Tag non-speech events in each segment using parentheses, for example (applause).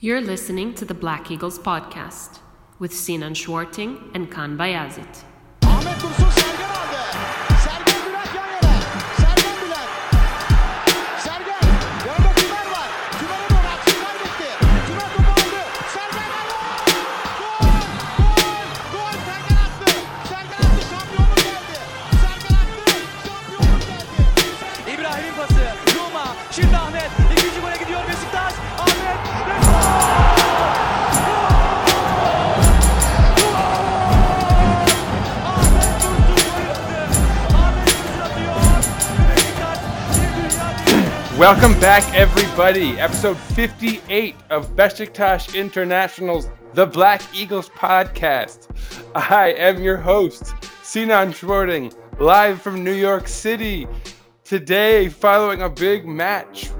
You're listening to the Black Eagles podcast with Sinan Schwarting and Kaan Bayazit. Welcome back, everybody. Episode 58 of Besiktas International's The Black Eagles podcast. I am your host, Sinan Schwarting, live from New York City. Today, following a big match.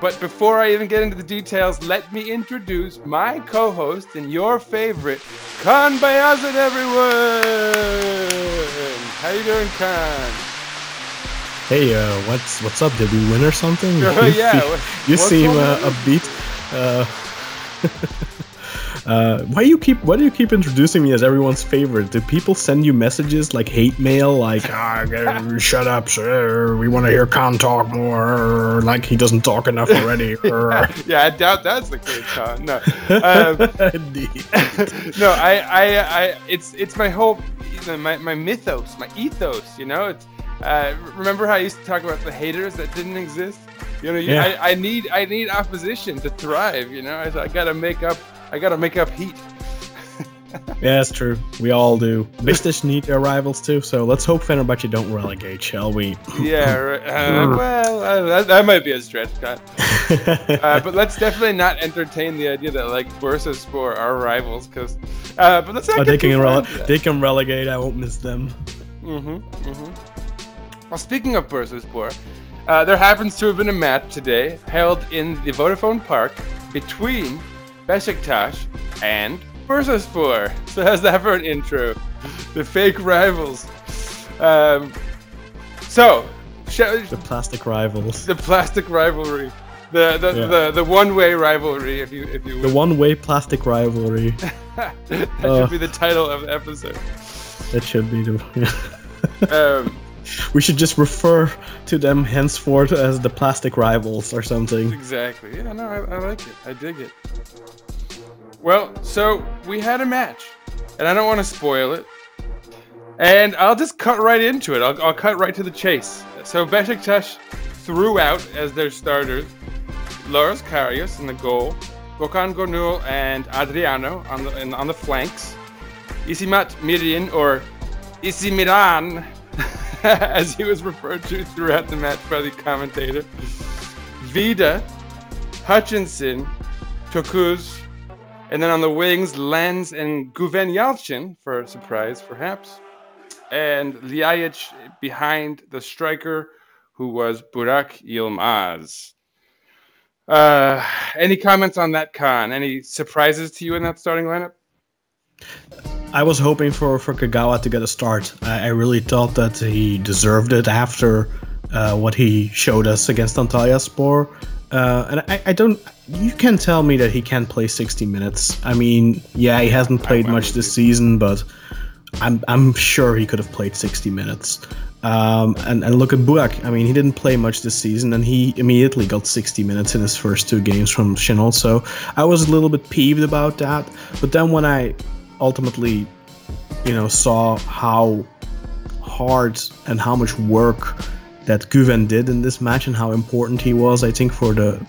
But before I even get into the details, let me introduce my co host and your favorite, Kaan Bayazit, everyone. How you doing, Kaan? Hey, uh, what's what's up? Did we win or something? You (laughs) yeah, you seem uh, upbeat. Uh, (laughs) uh, why you keep why do you keep introducing me as everyone's favorite? Do people send you messages like hate mail, like (laughs) ah, shut up, sir, we want to hear Kaan talk more, like he doesn't talk enough already? or- yeah, I doubt that's the case, Kaan. No. Um, Indeed. no, I, I, I, it's, it's my you know, my, my mythos, my ethos. You know, it's. Uh, remember how I used to talk about the haters that didn't exist? You know, you, Yeah. I, I need, I need opposition to thrive. You know, I, I gotta make up, I gotta make up heat. (laughs) yeah, it's true. We all do. Besiktas need their rivals too, so let's hope Fenerbahce don't relegate, shall we? (laughs) Yeah, right. Uh, well, uh, that, that might be a stretch. (laughs) Uh, but let's definitely not entertain the idea that like Bursaspor are rivals, because. Uh, but let's not. Oh, they can rele- they can relegate. I won't miss them. Mm-hmm. Mm-hmm. Well, speaking of Bursaspor, uh, there happens to have been a match today held in the Vodafone Park between Besiktas and Bursaspor. (laughs) So how's that for an intro? The fake rivals. Um, so, The plastic rivals. the plastic rivalry. The the, Yeah. the, the one way rivalry, if you if you The one-way plastic rivalry. (laughs) that uh, should be the title of the episode. That should be the. (laughs) Um, we should just refer to them henceforth as the plastic rivals or something. Exactly. Yeah, no, I, I like it. I dig it. Well, so we had a match, and I don't want to spoil it. And I'll just cut right into it. I'll, I'll cut right to the chase. So Besiktas threw out as their starters Loris Karius in the goal, Gökhan Gönül and Adriano on the in, on the flanks, Isimat Mirin or Isimiran, (laughs) as he was referred to throughout the match by the commentator. Vida, Hutchinson, Tokuz, and then on the wings, Lens and Guven Yalçın, for a surprise perhaps, and Ljajic behind the striker, who was Burak Yilmaz. Uh, any comments on that, Kaan? Any surprises to you in that starting lineup? I was hoping for for Kagawa to get a start. I, I really thought that he deserved it after uh, what he showed us against Antalyaspor. Uh, and I, I don't. You can tell me that he can't play 60 minutes. I mean, yeah, he hasn't played much this season, but I'm I'm sure he could have played 60 minutes. Um, and, and look at Burak. I mean, he didn't play much this season, and he immediately got 60 minutes in his first two games from Şenol. So I was a little bit peeved about that. But then when I ultimately, you know, saw how hard and how much work that Guven did in this match and how important he was, I think for the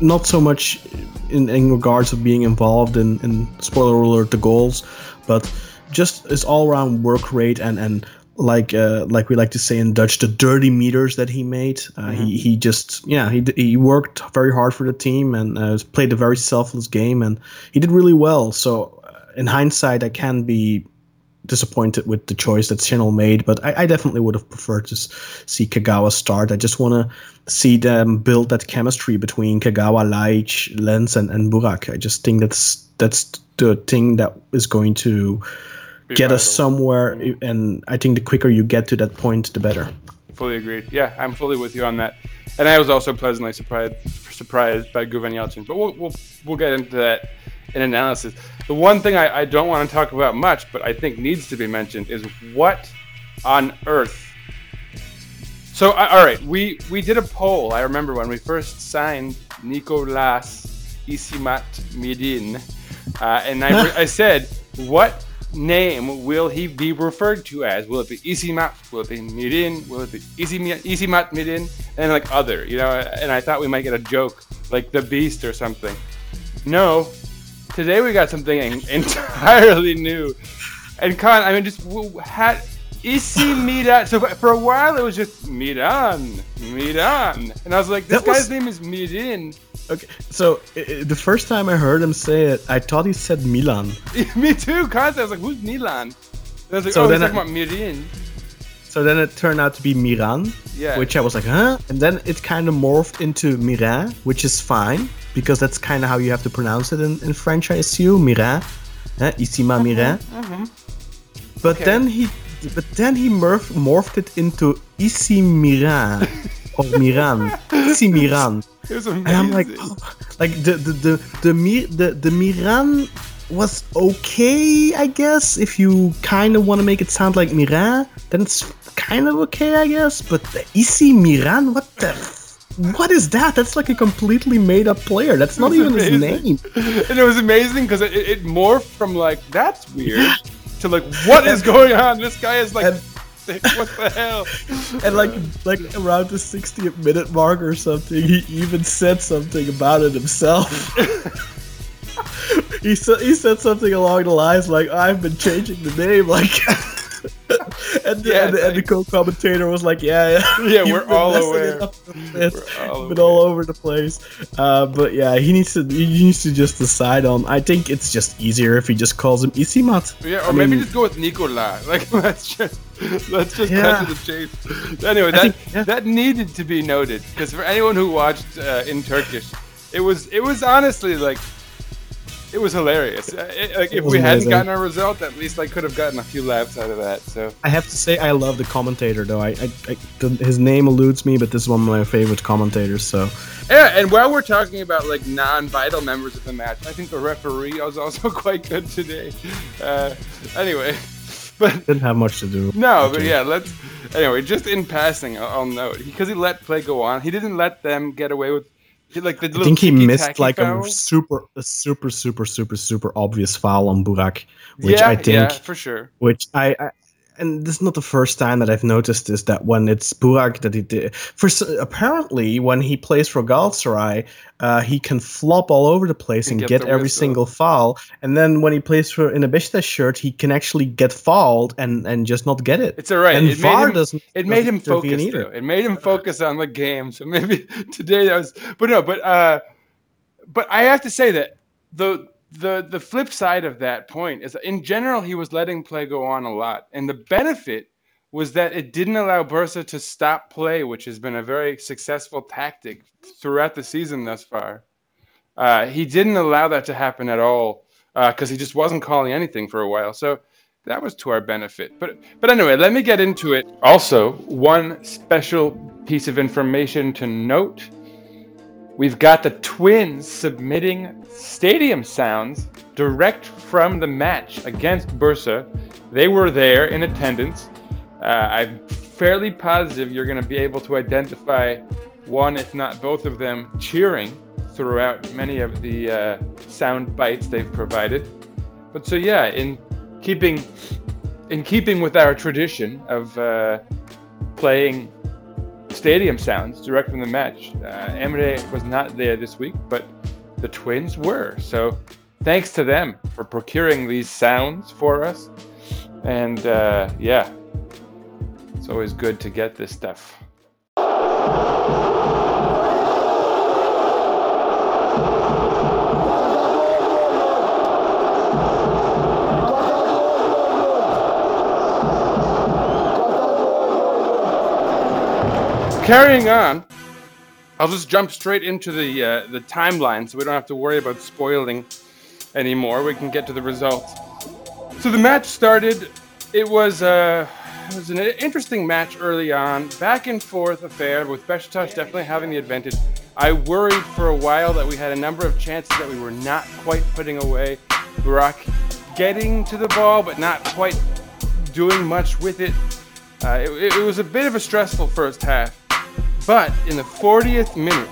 not so much in, in regards of being involved in, in spoiler alert the goals, but just his all around work rate and and like uh, like we like to say in Dutch, the dirty meters that he made. Uh, He he just yeah he he worked very hard for the team and uh, played a very selfless game and he did really well. So in hindsight, I can be disappointed with the choice that Şenol made, but I, I definitely would have preferred to see Kagawa start. I just want to see them build that chemistry between Kagawa, Ljajic, Lens, and, and Burak. I just think that's that's the thing that is going to Be get us vital. somewhere, mm-hmm. and I think the quicker you get to that point, the better. fully agreed. Yeah, I'm fully with you on that. And I was also pleasantly surprised surprised by Guven Yalçın. But we'll, we'll we'll get into that in analysis. The one thing I, I don't want to talk about much, but I think needs to be mentioned, is what on earth. So I- all right, we we did a poll. I remember when we first signed Nicolas Isimat Mirin, uh, and I, (laughs) I said, what name will he be referred to as? Will it be Isimat? Will it be Mirin? Will it be Isimat Mirin? And like other, you know. And I thought we might get a joke like the Beast or something. No, today we got something (laughs) entirely new. And Kaan, I mean, just had Isi (sighs) Miran. So for a while it was just Miran, Miran, and I was like, this That was- guy's name is Mirin. Okay, so i- the first time I heard him say it, I thought he said Milan. (laughs) Me too, constantly. I was like, who's Milan? And I was like, So oh, he's talking I- about Mirin. So then it turned out to be Miran, Yeah. which I was like, huh? And then it kind of morphed into Mirin, which is fine because that's kind of how you have to pronounce it in, in French, I assume. Mirin, eh? Isima Mirin. But Okay. then he, but then he morphed, morphed it into Isi Miran or Miran, Isi (laughs) Miran. It was amazing. And I'm like, oh, like the the the the Mi- the, the Miran was okay, I guess. If you kind of want to make it sound like Miran, then it's kind of okay, I guess. But the Isi Miran, what the? What is that? That's like a completely made up player. That's not even his name. (laughs) and it was amazing because it, it, it morphed from like that's weird to like what is going on? This guy is like, And- what the hell? (laughs) And like like around the 60th minute mark or something, he even said something about it himself. (laughs) he said he said something along the lines like, "I've been changing the name," like. (laughs) and, the, Yeah, and, the, and the co-commentator was like, "Yeah, yeah, (laughs) Yeah, (laughs) we're all aware. it up a bit. We're all been all over the place." Uh, but yeah, he needs to he needs to just decide on. I think it's just easier if he just calls him Isimat. Yeah, or I maybe mean- just go with Nicola. Like let's just let's just Yeah. cut to the chase. Anyway, that think- yeah. that needed to be noted because for anyone who watched uh, in Turkish, it was it was honestly like it was hilarious. Uh, it- like if was we hadn't amazing. gotten a result, at least I could have gotten a few laughs out of that. So I have to say, I love the commentator though. I, I, I the, his name eludes me, but this is one of my favorite commentators. So yeah, and while we're talking about like non-vital members of the match, I think the referee was also (laughs) quite good today. Uh, anyway, (laughs) but didn't have much to do. No, but yeah, let's. Anyway, just in passing, I'll, I'll note because he let play go on. He didn't let them get away with like the I think he missed like a super, a super, super, super, super obvious foul on Burak, which yeah, I think, yeah, for sure. which I, I, and this is not the first time that I've noticed this. That when it's Burak that he did, for apparently when he plays for Galatasaray, uh, he can flop all over the place And get get, every whistle. single foul, and then when he plays for in a Besiktas shirt, he can actually get fouled and and just not get it. It's all right. And it VAR made him, doesn't- It made him doesn't focus. either. It made him focus on the game. So (laughs) maybe today that was. But no. But uh, but I have to say that the the the flip side of that point is in general he was letting play go on a lot, and the benefit was that it didn't allow Bursa to stop play, which has been a very successful tactic throughout the season thus far. Uh, he didn't allow that to happen at all because he just wasn't calling anything for a while. So that was to our benefit. But but anyway, let me get into it. Also, one special piece of information to note: we've got the Twins submitting stadium sounds direct from the match against Bursa. They were there in attendance. Uh, I'm fairly positive you're going to be able to identify one, if not both of them, cheering throughout many of the uh, sound bites they've provided. But so yeah, in keeping in keeping with our tradition of uh, playing stadium sounds direct from the match, uh, Emre was not there this week, but the Twins were. So thanks to them for procuring these sounds for us. And uh, yeah, it's always good to get this stuff. Carrying on, I'll just jump straight into the uh, the timeline, so we don't have to worry about spoiling anymore. We can get to the results. So the match started. It was uh, it was an interesting match early on, back and forth affair with Besiktas definitely having the advantage. I worried for a while that we had a number of chances that we were not quite putting away. Burak getting to the ball, but not quite doing much with it. Uh, it, it was a bit of a stressful first half. But in the 40th minute,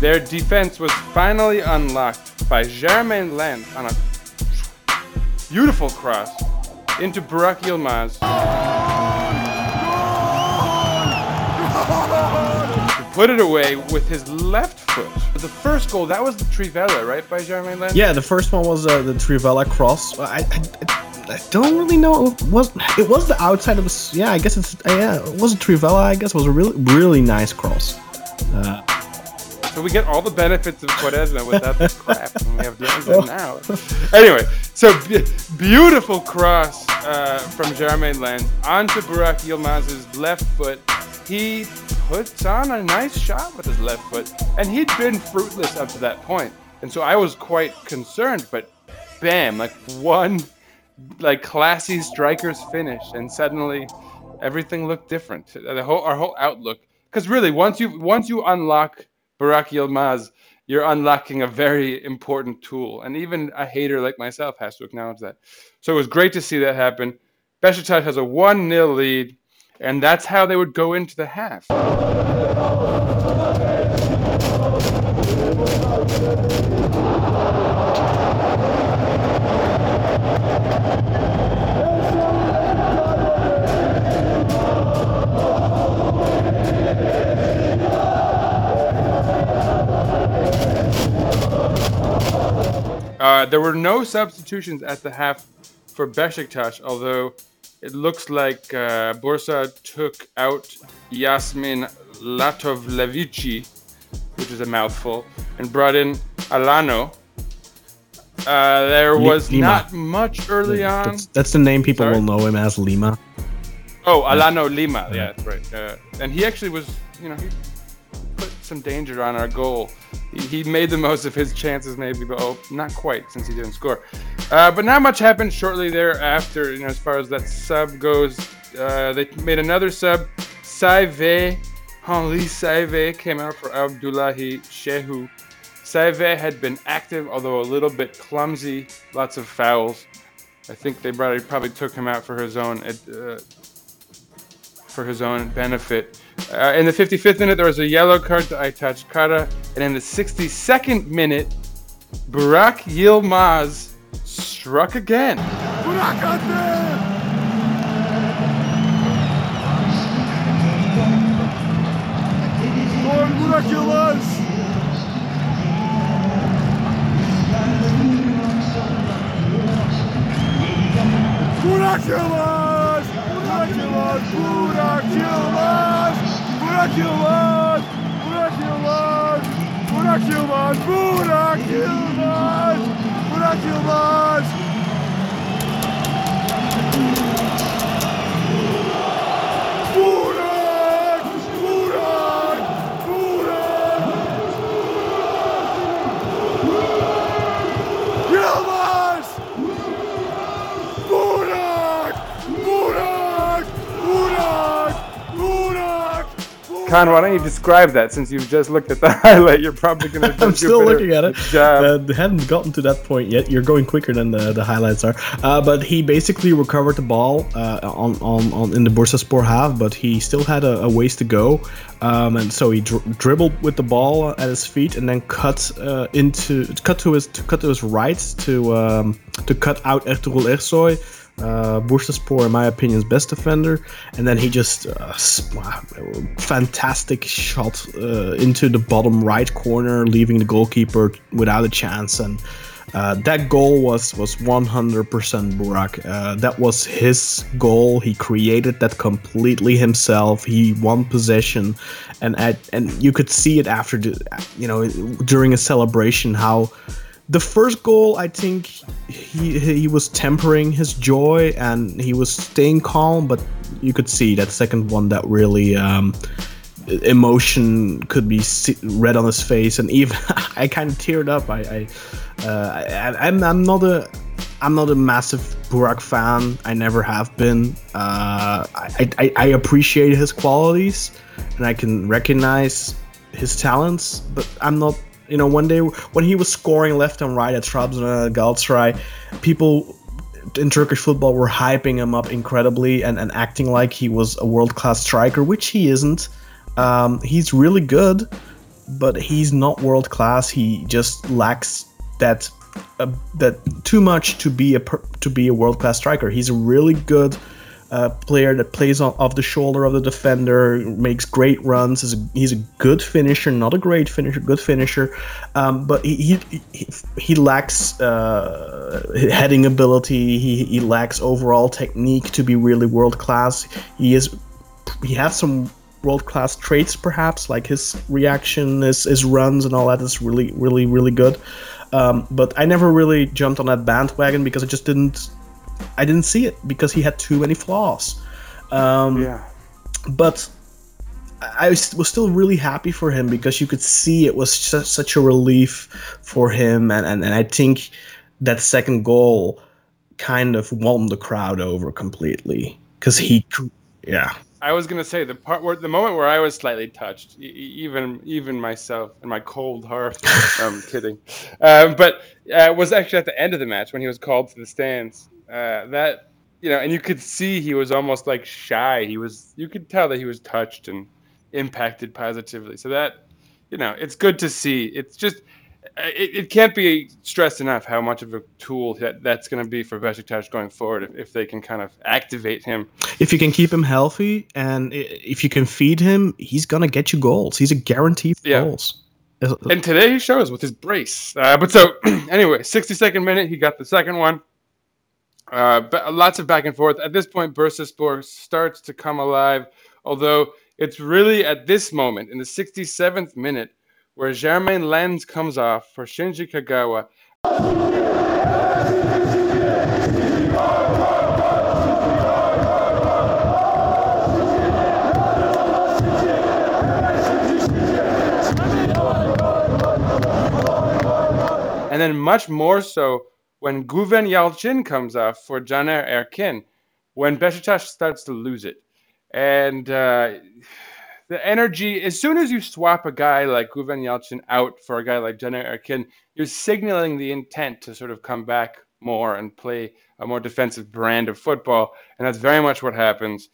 their defense was finally unlocked by Jeremain Lens on a beautiful cross into Burak Yilmaz. Put it away with his left foot. The first goal, that was the Trivella, right, by Jeremain Lens? Yeah, the first one was uh, the Trivella cross. I, I, I don't really know. It was it was the outside of the? Yeah, I guess it's uh, yeah. It was a Trivella. I guess it was a really really nice cross. Uh, So we get all the benefits of Quaresma without the (laughs) crap. And we have Dianza now. Anyway, so be- beautiful cross uh, from Jeremain Lens onto Burak Yilmaz's left foot. He puts on a nice shot with his left foot, and he'd been fruitless up to that point. And so I was quite concerned, but bam, like one like classy striker's finish, and suddenly everything looked different. The whole our whole outlook, because really once you once you unlock Burak Yilmaz, you're unlocking a very important tool, and even a hater like myself has to acknowledge that. So it was great to see that happen. Besiktas has a one 0 lead, and that's how they would go into the half. Uh, there were no substitutions at the half for Besiktas, although it looks like uh, Bursa took out Iasmin Latovlevici, which is a mouthful, and brought in Alano. Uh, there was Lima. not much early on. that's, that's the name people Sorry? will know him as Lima. Oh, Alano Lima. Yeah, that's right. Uh, and he actually was, you know, he put some danger on our goal. He, made the most of his chances, maybe, but oh, not quite since he didn't score. Uh, but not much happened shortly thereafter, you know, as far as that sub goes. Uh, they made another sub. Saivet, Henri Saivet came out for Abdullahi Shehu. Saivet had been active, although a little bit clumsy, lots of fouls. I think they probably, probably took him out for his own uh, for his own benefit. Uh, in the 55th minute, there was a yellow card to Aytaç Kara, and in the 62nd minute, Burak Yilmaz struck again. Gol Burak Yılmaz. Burak Yılmaz. Burak Yılmaz. Burak Yılmaz. Burak Yılmaz. Burak Yılmaz. Burak Yılmaz. Burak Yılmaz. Burak Yılmaz. Kaan, why don't you describe that since you've just looked at the (laughs) highlight? You're probably going (laughs) to I'm still looking at it. Job. Uh, hadn't gotten to that point yet. You're going quicker than the, the highlights are. Uh, but he basically recovered the ball uh, on, on, on in the Bursaspor half, but he still had a, a ways to go. Um, and so he dr- dribbled with the ball at his feet and then cut uh, into cut to his to cut to his right to um, to cut out Ertugrul Ersoy. Uh, Bursaspor, in my opinion, is best defender, and then he just uh, fantastic shot uh, into the bottom right corner, leaving the goalkeeper without a chance. And uh, that goal was was 100% Burak. Uh, that was his goal. He created that completely himself. He won possession, and at, and you could see it after the you know during a celebration how the first goal, I think he he was tempering his joy and he was staying calm, but you could see that second one that really um, emotion could be read on his face, and even (laughs) I kind of teared up. I, I, uh, I I'm I'm not a I'm not a massive Burak fan. I never have been. Uh, I, I, I appreciate his qualities, and I can recognize his talents, but I'm not. You know, one day when he was scoring left and right at Trabzon and Galatasaray, people in Turkish football were hyping him up incredibly and, and acting like he was a world class striker, which he isn't. Um, he's really good, but he's not world class. He just lacks that uh, that too much to be a to be a world class striker. He's a really good uh, player that plays on, off the shoulder of the defender, makes great runs. Is a, he's a good finisher, not a great finisher, good finisher, um, but he he, he, he lacks uh, heading ability. He, he lacks overall technique to be really world class. He is he has some world class traits, perhaps like his reaction, his, his runs, and all that is really really really good. Um, but I never really jumped on that bandwagon because I just didn't I didn't see it because he had too many flaws. Um, Yeah. But I was was still really happy for him because you could see it was such, such a relief for him, and, and, and I think that second goal kind of won the crowd over completely because he, yeah, I was gonna say the part where the moment where I was slightly touched, e- e- even even myself and my cold heart. (laughs) I'm kidding, um, but uh, was actually at the end of the match when he was called to the stands. Uh, that you know, and you could see he was almost like shy. He was, you could tell that he was touched and impacted positively. So that, you know, it's good to see. It's just, uh, it, it can't be stressed enough how much of a tool that that's going to be for Besiktas going forward if, if they can kind of activate him. if you can keep him healthy and if you can feed him, he's gonna get you goals. He's a guarantee for Yeah. goals. And today he shows with his brace. Uh, but so (clears throat) anyway, 62nd minute, he got the second one. Uh, but lots of back and forth. At this point, Bursaspor starts to come alive. Although it's really at this moment, in the 67th minute, where Jeremain Lens comes off for Shinji Kagawa. and then much more so when Guven Yalçın comes off for Caner Erkin, when Besiktas starts to lose it, and uh, the energy. As soon as you swap a guy like Guven Yalçın out for a guy like Caner Erkin, you're signaling the intent to sort of come back more and play a more defensive brand of football, and that's very much what happens.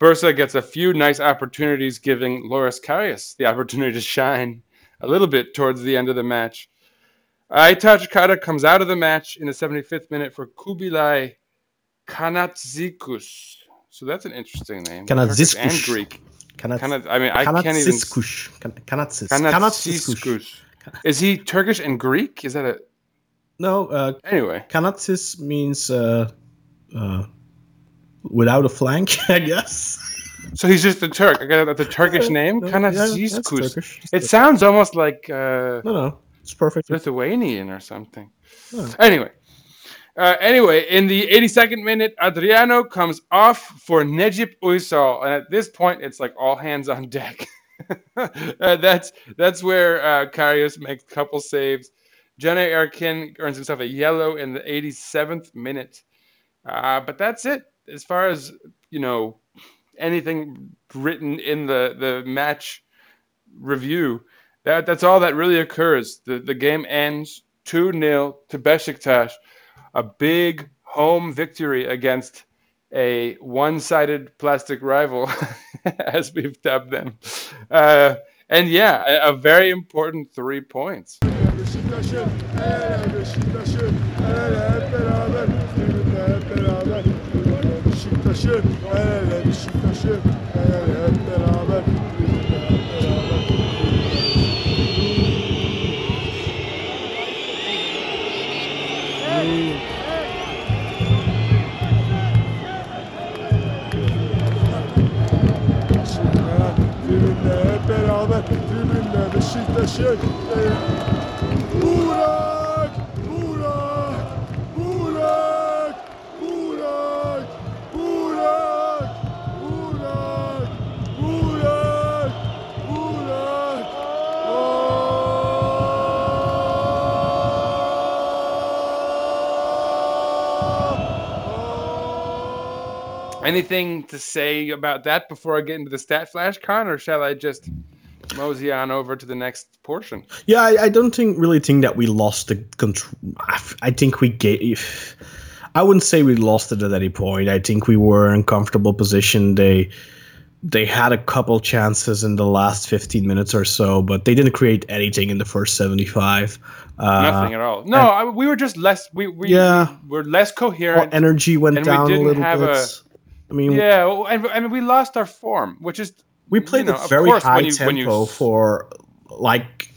Bursa gets a few nice opportunities, giving Loris Karius the opportunity to shine a little bit towards the end of the match. Aytaç Kara comes out of the match in the 75th minute for Kubilay Kanatsikus. So that's an interesting name. Kanatsiskus. Turkish and Greek. Kanat, Kana, I mean, I can't even. Kanatsiskush. Kan- Kanatsis. Kanatsiskush. Kanatsiskus. Is he Turkish and Greek? Is that a. No, uh, Anyway. Kanatsis means uh, uh, without a flank, (laughs) I guess. So he's just a Turk. I got that's a Turkish name. No, yeah, that's Turkish. It sounds almost like uh, No, no, it's perfect. Lithuanian or something. Oh. Anyway, uh, anyway, in the 82nd minute, Adriano comes off for Necip Uysal, and at this point, it's like all hands on deck. (laughs) uh, that's that's where uh, Karius makes a couple saves. Caner Erkin earns himself a yellow in the 87th minute, uh, but that's it as far as you know anything written in the the match review. That that's all that really occurs. The the game ends 2-0 to Besiktas. A big home victory against a one-sided plastic rival, (laughs) as we've dubbed them. Uh, and yeah, a, a very important three points. (laughs) Burak! Burak! Burak! Burak! Burak! Burak! Burak! Burak! Anything to say about that before I get into the stat flash, Kaan, or shall I just mosey on over to the next portion? Yeah, I, I don't think really think that we lost the control. I think we gave. I wouldn't say we lost it at any point. I think we were in comfortable position. They they had a couple chances in the last 15 minutes or so, but they didn't create anything in the first 75. Uh, Nothing at all. No, I, we were just less. We we, Yeah. we were less coherent. our energy went and we down a little have bit. a- I mean, yeah, and and we lost our form, which is we played you know, a very course, high you- when you tempo for like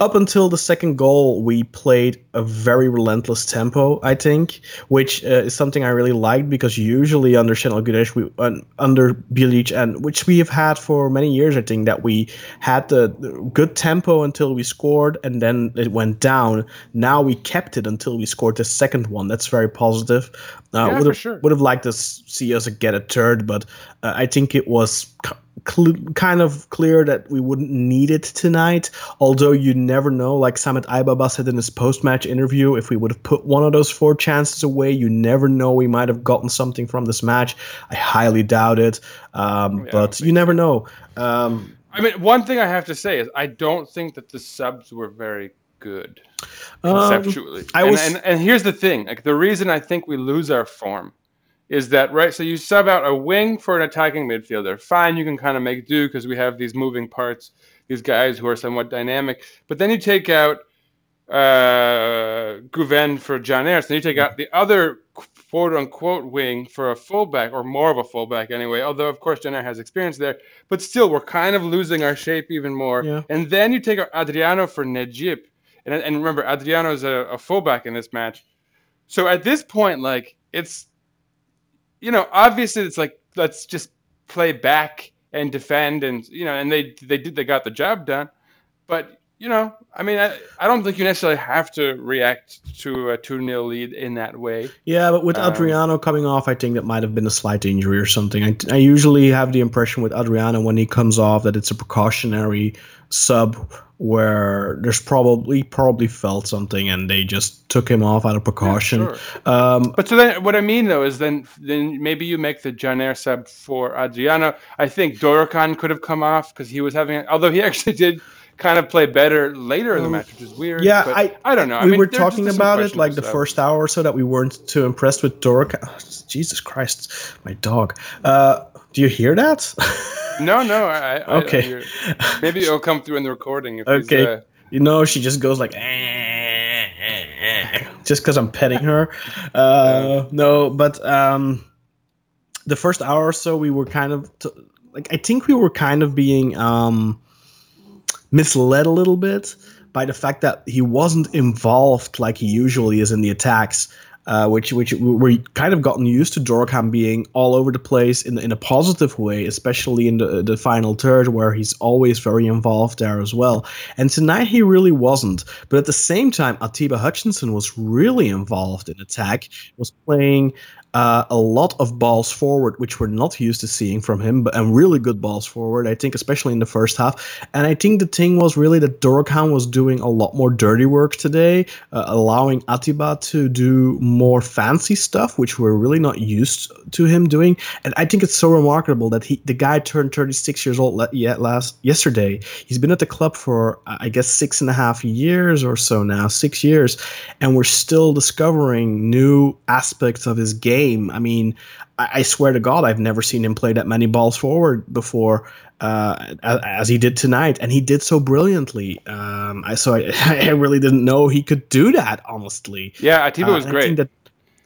up until the second goal we played a very relentless tempo i think which uh, is something i really liked because usually under Şenol Güneş we uh, under Bilic and which we have had for many years i think that we had the, the good tempo until we scored and then it went down now we kept it until we scored the second one that's very positive uh, Yeah, would for have sure. would have liked to see us get a third but uh, i think it was c- cl- kind of clear that we wouldn't need it tonight. Although you never know, like Samet Aybaba said in his post-match interview, if we would have put one of those four chances away, you never know. We might have gotten something from this match. I highly doubt it, um, Yeah, but you never know. Um, I mean, one thing I have to say is I don't think that the subs were very good um, conceptually. I and, and and here's the thing: like the reason I think we lose our form is that right. So you sub out a wing for an attacking midfielder. Fine, you can kind of make do because we have these moving parts, these guys who are somewhat dynamic. But then you take out uh, Guven for Caner, and you take out the other quote unquote wing for a fullback or more of a fullback anyway. Although of course Caner has experience there, but still we're kind of losing our shape even more. Yeah. And then you take out Adriano for Necip, and and remember Adriano is a, a fullback in this match. So at this point, like it's, you know, obviously it's like let's just play back and defend, and you know, and they they did they got the job done, but you know, I mean, I, I don't think you necessarily have to react to a 2 0 lead in that way. Yeah, but with Um, Adriano coming off, I think that might have been a slight injury or something. I, I usually have the impression with Adriano when he comes off that it's a precautionary sub where there's probably probably felt something and they just took him off out of precaution. sure. Um, But so then, what I mean though is then then maybe you make the Caner sub for Adriano. I think Dorukhan could have come off because he was having, although he (laughs) actually did kind of play better later in the match, which is weird. Yeah, but I I don't know. I we mean, were talking about it like the first hour or so that we weren't too impressed with Dorukhan. Jesus Christ, my dog. Uh, do you hear that? (laughs) No, no. I, I, Okay. I maybe it'll come through in the recording. Okay. uh, You know, she just goes like, "Eh, eh, eh," just because I'm petting her. Uh, no, but um, the first hour or so, we were kind of t- like, I think we were kind of being um, misled a little bit by the fact that he wasn't involved like he usually is in the attacks. Uh, which which we kind of gotten used to Dorukhan being all over the place in in a positive way, especially in the the final third where he's always very involved there as well. And tonight he really wasn't. But at the same time, Atiba Hutchinson was really involved in attack, was playing uh, a lot of balls forward, which we're not used to seeing from him, but and really good balls forward. I think, especially in the first half. And I think the thing was really that Dorukhan was doing a lot more dirty work today, uh, allowing Atiba to do more fancy stuff, which we're really not used to him doing. And I think it's so remarkable that he, the guy, turned 36 years old yet last yesterday. He's been at the club for I guess six and a half years or so now, six years, and we're still discovering new aspects of his game. I mean, I, I swear to God, I've never seen him play that many balls forward before. Uh, as, as he did tonight, and he did so brilliantly. Um, I so I, (laughs) I really didn't know he could do that. Honestly, yeah, Atiba Uh, was great. that-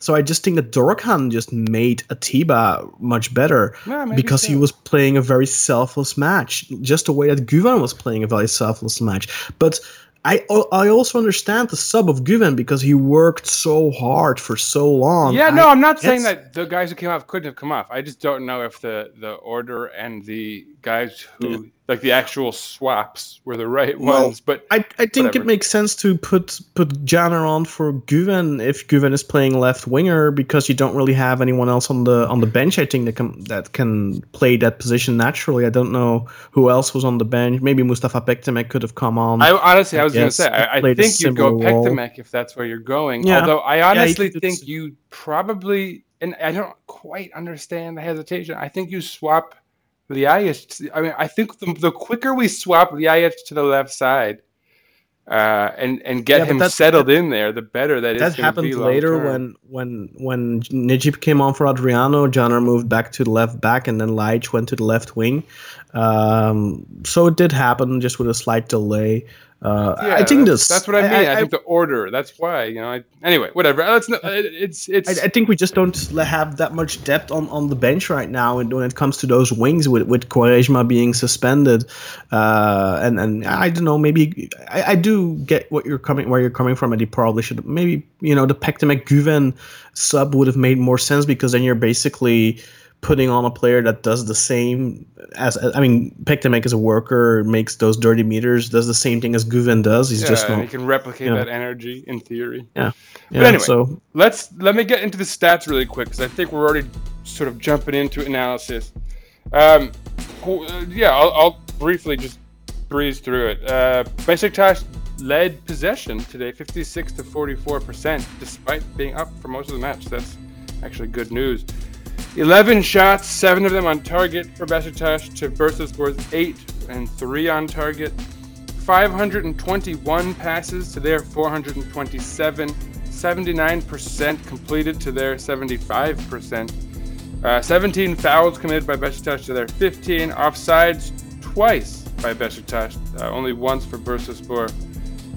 so I just think that Dorukhan just made Atiba much better Yeah, because he was playing a very selfless match, just the way that Guven was playing a very selfless match. But I I also understand the sub of Guven because he worked so hard for so long. Yeah, no, I'm not saying that the guys who came off couldn't have come off. I just don't know if the the order and the guys who like the actual swaps were the right Well, ones. But I, I think Whatever. it makes sense to put put Caner on for Guven if Guven is playing left winger because you don't really have anyone else on the on the bench. I think that can that can play that position naturally. I don't know who else was on the bench. Maybe Mustafa Pektemek could have come on. I honestly, I was going to say, I, I think you'd go. Pektemek if that's where you're going. Yeah. Although I honestly could- think you probably and I don't quite understand the hesitation. I think you swap Ljajic. I mean, I think the, the quicker we swap Ljajic to the left side, uh, and and get Yeah, him settled in there, the better that that happened be later when when when Necip came on for Adriano, Caner moved back to the left back, and then Ljajic went to the left wing. Um, so it did happen, just with a slight delay. Uh, Yeah, I think that's, this. that's what I mean. I, think the order. That's why you know. I, anyway, whatever. Let's. not- It's it's. I, I think we just don't have that much depth on, on the bench right now, and when it comes to those wings with with Quaresma being suspended, uh, and and I don't know, maybe I, I do get what you're coming where you're coming from, and he probably should maybe you know the Pektemek Guven sub would have made more sense because then you're basically putting on a player that does the same as I mean Pektemek is a worker, makes those dirty meters, does the same thing as Guven does. He's yeah, just not. he can replicate yeah. that energy in theory. Yeah. But anyway, so let's let me get into the stats really quick because I think we're already sort of jumping into analysis. Um, uh, yeah, I'll, I'll briefly just breeze through it. Uh, Besiktas led possession today, 56 to 44 percent, despite being up for most of the match. That's actually good news. 11 shots, seven of them on target for Besiktas to Bursaspor's eight and three on target. 521 passes to their 427. 79% completed to their 75%. Uh, 17 fouls committed by Besiktas to their 15. Offsides twice by Besiktas, uh, only once for Bursaspor.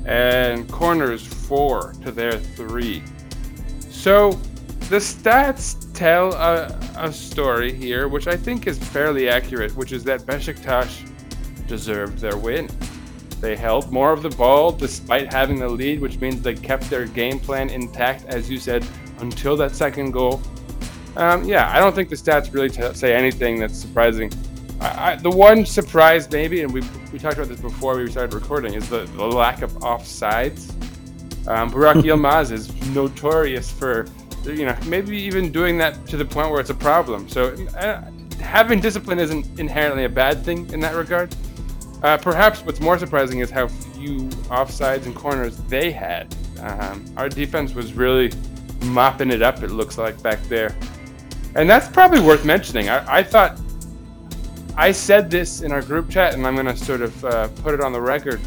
And corners four to their three. So the stats tell a, a story here, which I think is fairly accurate, which is that Besiktas deserved their win. They held more of the ball despite having the lead, which means they kept their game plan intact, as you said, until that second goal. Um, yeah, I don't think the stats really t- say anything that's surprising. I, I, the one surprise, maybe, and we, we talked about this before we started recording, is the, the lack of offsides. Um, Burak (laughs) Yilmaz is notorious for, you know, maybe even doing that to the point where it's a problem. So uh, having discipline isn't inherently a bad thing in that regard. Uh, perhaps what's more surprising is how few offsides and corners they had. Um, our defense was really mopping it up, it looks like, back there. And that's probably worth mentioning. I, I thought, I said this in our group chat, and I'm going to sort of uh, put it on the record.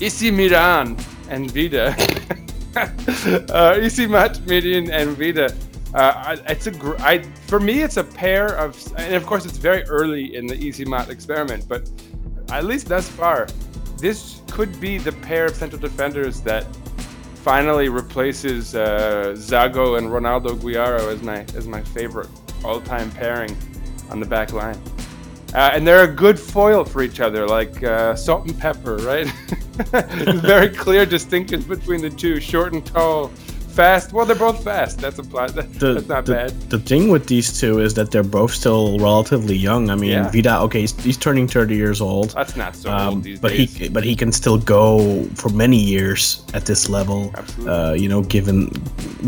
Isi Miran and Vida, (laughs) (laughs) uh, Mat Mirin and Vida. Uh, it's a gr- I, for me, it's a pair of, and of course, it's very early in the Easy Mat experiment, but at least thus far, this could be the pair of central defenders that finally replaces uh, Zago and Ronaldo Guiaro as my as my favorite all-time pairing on the back line. Uh, and they're a good foil for each other, like uh, salt and pepper, right? (laughs) Very clear distinctions between the two: short and tall, fast. Well, they're both fast. That's a plot. That, (laughs) the, that's not the, bad. the thing with these two is that they're both still relatively young. I mean, Yeah. Vida, okay, he's, he's turning 30 years old. That's not so Um, old these but days. he but he can still go for many years at this level. Absolutely. Uh, you know, given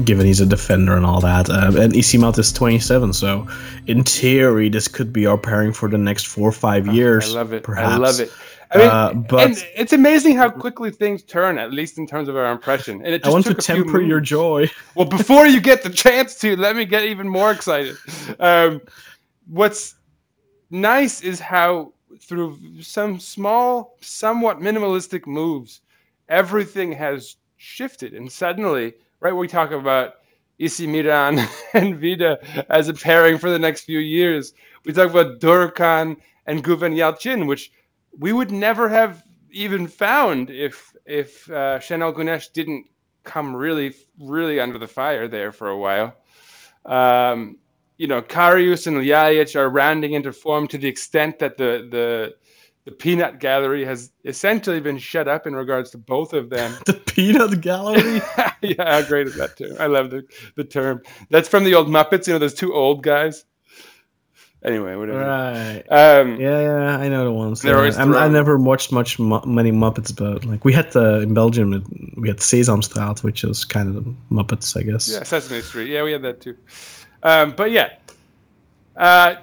given he's a defender and all that. Uh, and Isimat is 27, so in theory, this could be our pairing for the next four or five years. I love it. Perhaps. I love it. I mean, Uh, but- and it's amazing how quickly things turn, at least in terms of our impression. And it I just want to took a few temper your joy. Well, before you get the chance to, let me get even more excited. Um, what's nice is how through some small, somewhat minimalistic moves, everything has shifted, and suddenly, right, we talk about Isi Miran (laughs) and Vida as a pairing for the next few years. We talk about Durkan and Guven Yalçın, which we would never have even found if if uh, Şenol Güneş didn't come really, really under the fire there for a while. Um, you know, Karius and Ljajic are rounding into form to the extent that the the the peanut gallery has essentially been shut up in regards to both of them. (laughs) The peanut gallery. (laughs) yeah, how great is that too? I love the, the term. That's from the old Muppets, you know, those two old guys. Anyway, whatever. right. Um, Yeah, yeah, I know the ones. Yeah, I'm- I never watched much mu- many Muppets, but like we had the in Belgium, we had Sesamstraat, which is kind of the Muppets, I guess. Yeah, Sesame Street. Yeah, we had that too. Um, but yeah, uh,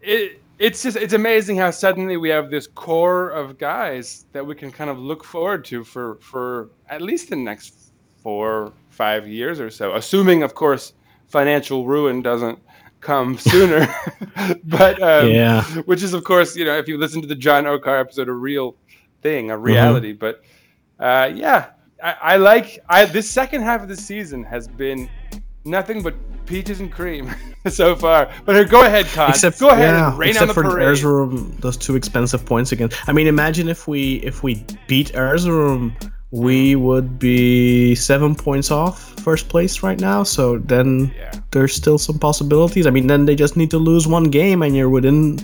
it, it's just it's amazing how suddenly we have this core of guys that we can kind of look forward to for for at least the next four five years or so, assuming of course financial ruin doesn't come sooner. (laughs) but um, Yeah. which is of course you know if you listen to the John Okar episode, a real thing, a reality. But uh, yeah, I, I like I this second half of the season has been nothing but peaches and cream (laughs) so far. But uh, go ahead, Kaan. Except go ahead yeah, and rain on except the for parade. Erzurum, those two expensive points again. I mean, imagine if we if we beat Erzurum, we would be seven points off first place right now. So then Yeah. there's still some possibilities. I mean, then they just need to lose one game, and you're within,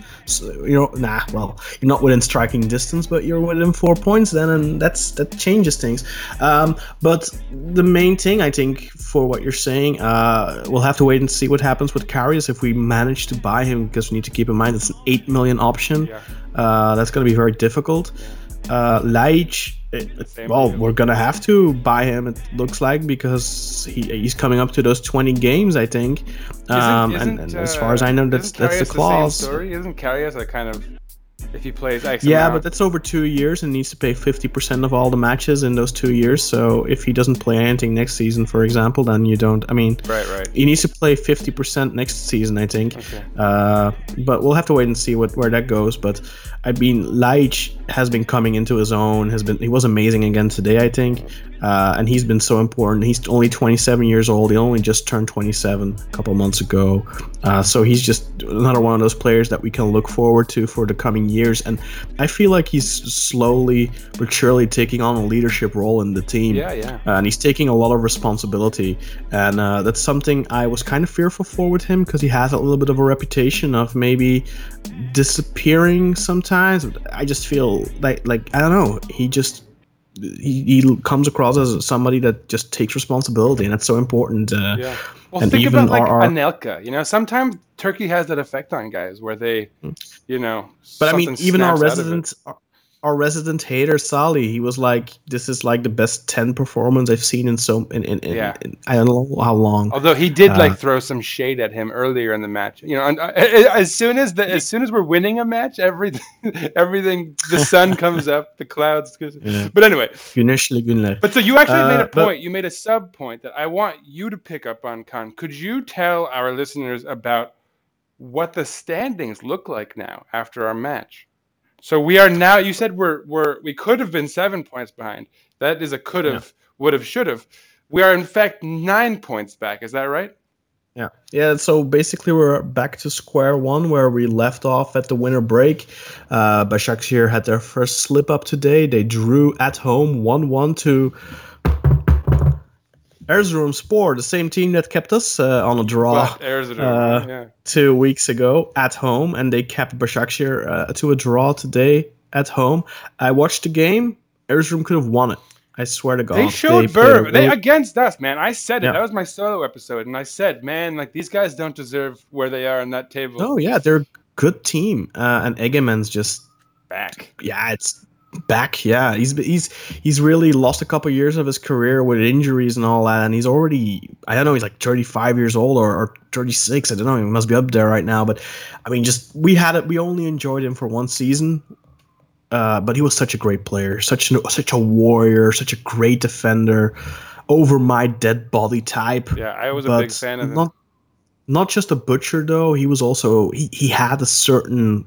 you know, nah. Well, you're not within striking distance, but you're within four points then, and that's that changes things. Um, but the main thing, I think, for what you're saying, uh, we'll have to wait and see what happens with Karius if we manage to buy him, because we need to keep in mind it's an eight million option. Yeah. Uh, that's going to be very difficult. Uh, Ljajic, it- it- well, we're gonna have to buy him. It looks like because he, he's coming up to those 20 games, I think. Um, and, and as far as I know, that's that's the clause. story? Isn't Karius a kind of if he plays X yeah, amount- but that's over two years and needs to pay 50% of all the matches in those two years. So if he doesn't play anything next season, for example, then you don't. I mean, right, right. he needs to play 50% next season, I think. Okay. Uh, but we'll have to wait and see what where that goes. But I mean, Ljajic has been coming into his own. Has been he was amazing again today, I think, uh, and he's been so important. He's only 27 years old. He only just turned 27 a couple months ago. Uh, so he's just another one of those players that we can look forward to for the coming years. And I feel like he's slowly but surely taking on a leadership role in the team. Yeah, yeah. Uh, and he's taking a lot of responsibility and uh, that's something i was kind of fearful for with him because he has a little bit of a reputation of maybe disappearing sometimes i just feel like like i don't know he just he, he comes across as somebody that just takes responsibility and that's so important uh, Yeah. Well, and think about like our- Anelka. You know, sometimes Turkey has that effect on guys where they, you know. but i mean even our snaps out of it. resident our, resident hater Sally, he was like, "This is like the best ten performance I've seen in so in, in, in, Yeah. in I don't know how long." Although he did Uh, like throw some shade at him earlier in the match, you know. And, uh, as soon as the as soon as we're winning a match, everything, (laughs) everything, the sun (laughs) comes up, the clouds. Yeah. But anyway. But so you actually made a Uh, but- point. You made a sub point that I want you to pick up on, Kaan. Could you tell our listeners about what the standings look like now after our match? So we are now. You said we're we're we could have been seven points behind. That is a could have, would have, should have. We are in fact nine points back. Is that right? Yeah. Yeah. So basically, we're back to square one where we left off at the winter break. Uh, Başakşehir had their first slip up today. They drew at home 1 1 to Erzurumspor, the same team that kept us uh, on a draw Erzurum, uh, yeah. two weeks ago at home, and they kept Başakşehir uh, to a draw today at home. I watched the game. Erzurum could have won it. I swear to God. They showed Burr. They against us, man. I said it. Yeah. That was my solo episode, and I said, man, like these guys don't deserve where they are on that table. Oh yeah, they're a good team, uh, and Egemen's just Back. yeah, it's back. Yeah, he's he's he's really lost a couple years of his career with injuries and all that, and he's already I don't know he's like 35 years old or, or 36. I don't know. He must be up there right now. But I mean, just we had it. We only enjoyed him for one season. Uh, but he was such a great player, such an, such a warrior, such a great defender, over my dead body type. Yeah, I was a big fan of him. not not just a butcher though. He was also he, he had a certain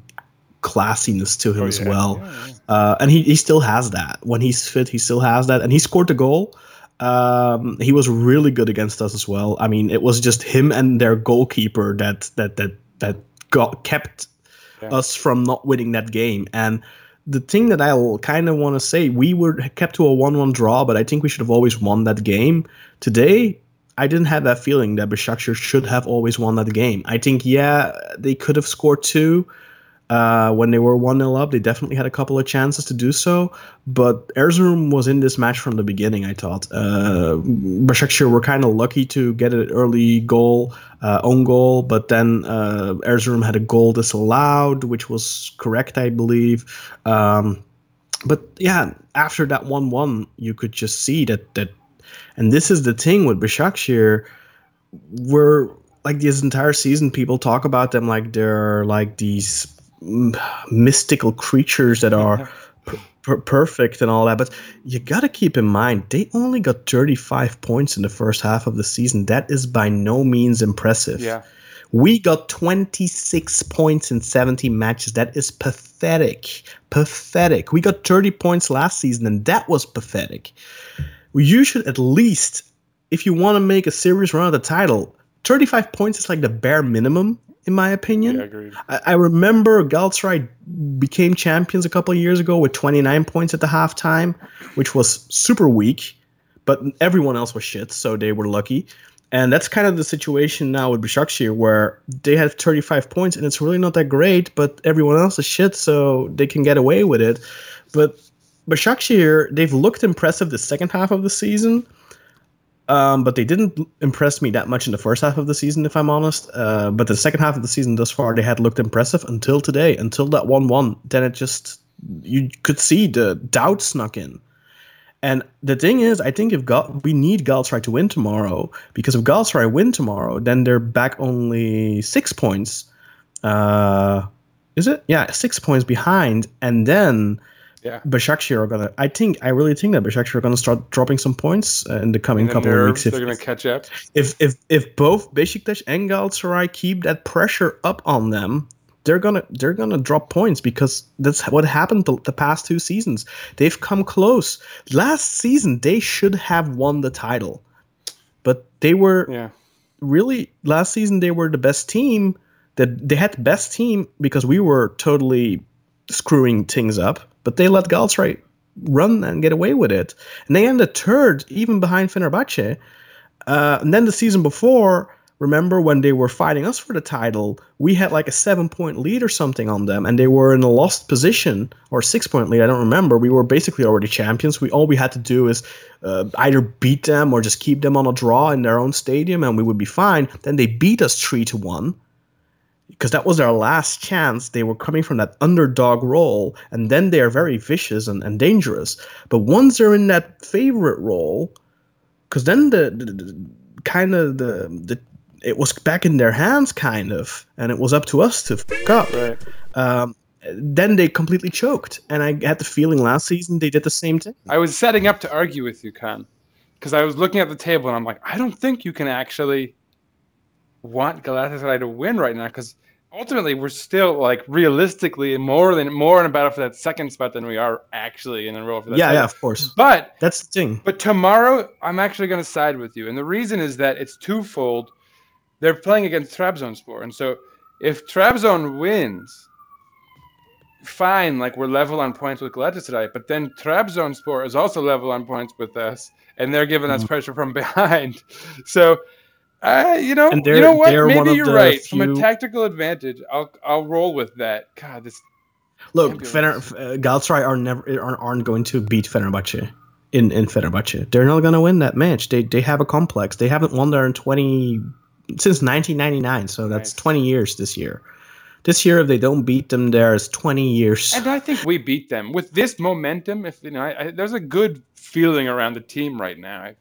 classiness to him Oh, as yeah. well. Yeah, yeah. Uh, and he, he still has that. When he's fit, he still has that. And he scored the goal. Um, he was really good against us as well. I mean, it was just him and their goalkeeper that that that that got kept us from not winning that game. And the thing that I kind of want to say, we were kept to a one-one draw, but I think we should have always won that game. Today, I didn't have that feeling that Besiktas should have always won that game. I think, yeah, they could have scored two uh, when they were 1 0 up. They definitely had a couple of chances to do so. But Erzurum was in this match from the beginning, I thought. Uh, were kind of lucky to get an early goal, uh, own goal, but then uh, Erzurum had a goal disallowed, which was correct, I believe. Um, but yeah, after that 1 1, you could just see that. that and this is the thing with Besiktas we're like this entire season people talk about them like they're like these mystical creatures that are per- perfect and all that, but you got to keep in mind they only got 35 points in the first half of the season. That is by no means impressive. Yeah. We got 26 points in 70 matches. That is pathetic. Pathetic. We got 30 points last season, and that was pathetic. You should at least, if you want to make a serious run at the title, 35 points is like the bare minimum, in my opinion. Yeah, agreed. I, I remember Galatasaray became champions a couple of years ago with 29 points at the halftime, which was super weak, but everyone else was shit, so they were lucky. And that's kind of the situation now with Başakşehir, where they have 35 points, and it's really not that great, but everyone else is shit, so they can get away with it. But Başakşehir, they've looked impressive the second half of the season, um, but they didn't impress me that much in the first half of the season, if I'm honest. Uh, but the second half of the season thus far, they had looked impressive until today, until that 1 1. Then it just, you could see the doubt snuck in. And the thing is, I think if Gal- we need Galatasaray to win tomorrow, because if Galatasaray win tomorrow, then they're back only six points. Uh, is it? Yeah, six points behind, and then Yeah. Başakşehir are gonna. I think I really think that Başakşehir are gonna start dropping some points uh, in the coming the couple of weeks. If, they're going to catch up. if if if both Besiktas and Galatasaray keep that pressure up on them, they're gonna they're gonna drop points because that's what happened the, the past two seasons. They've come close. Last season they should have won the title, but they were Yeah. really last season they were the best team. That they had the best team because we were totally screwing things up, but they let Galatasaray run and get away with it, and they ended third, even behind Fenerbahce. Uh, and then the season before, remember when they were fighting us for the title, we had like a seven point lead or something on them, and they were in a lost position or six point lead. I don't remember. We were basically already champions. We all we had to do is uh, either beat them or just keep them on a draw in their own stadium, and we would be fine. Then they beat us three to one because that was their last chance. They were coming from that underdog role, and then they are very vicious and, and dangerous. But once they're in that favorite role, because then the, the, the kind of the, the it was back in their hands, kind of, and it was up to us to fuck up. Right. Um, then they completely choked, and I had the feeling last season they did the same thing. I was setting up to argue with you, Kaan, because I was looking at the table and I'm like, I don't think you can actually want Galatasaray to win right now because ultimately we're still like realistically more than more in a battle for that second spot than we are actually in a row for that. Yeah, title. yeah, of course. But That's the thing. but tomorrow I'm actually going to side with you, and the reason is that it's twofold. They're playing against Trabzonspor, and so if Trabzon wins, fine, like we're level on points with Galatasaray. But then Trabzonspor is also level on points with us, and they're giving Mm-hmm. us pressure from (laughs) behind. So, uh, you know, And you know what? Maybe you're the right. From a tactical advantage, I'll I'll roll with that. God, this Look, Ambulance. Fener, uh, Galatasaray are never aren't, aren't going to beat Fenerbahce in in Fenerbahce. They're not going to win that match. They they have a complex. They haven't won there in twenty since nineteen ninety nine. So that's Nice. twenty years this year. This year, if they don't beat them, there is twenty years. And I think we beat them with this momentum. If you know, I, I, there's a good feeling around the team right now. I,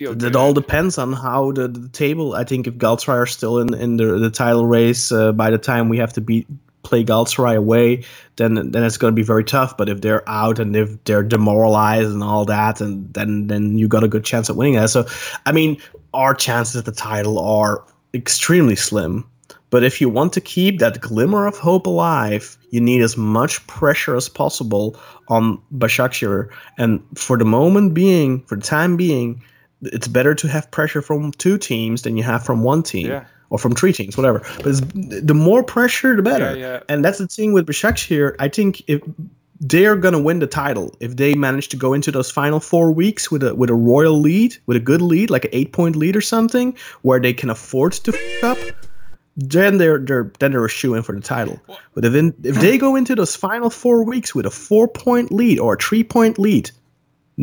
It all depends on how the, the table. I think if Galatasaray are still in in the, the title race uh, by the time we have to beat play Galatasaray away, then then it's going to be very tough. But if they're out and if they're demoralized and all that, and then then you got a good chance at winning that. So, I mean, our chances at the title are extremely slim. But if you want to keep that glimmer of hope alive, you need as much pressure as possible on Başakşehir. And for the moment being, for the time being, it's better to have pressure from two teams than you have from one team Yeah. or from three teams, whatever. But it's, the more pressure, the better. Yeah, yeah. And that's the thing with Başakşehir. I think if they're gonna win the title if they manage to go into those final four weeks with a with a royal lead, with a good lead, like an eight point lead or something, where they can afford to f up. Then they're they're then they're a shoe in for the title. But if in, if they go into those final four weeks with a four point lead or a three point lead,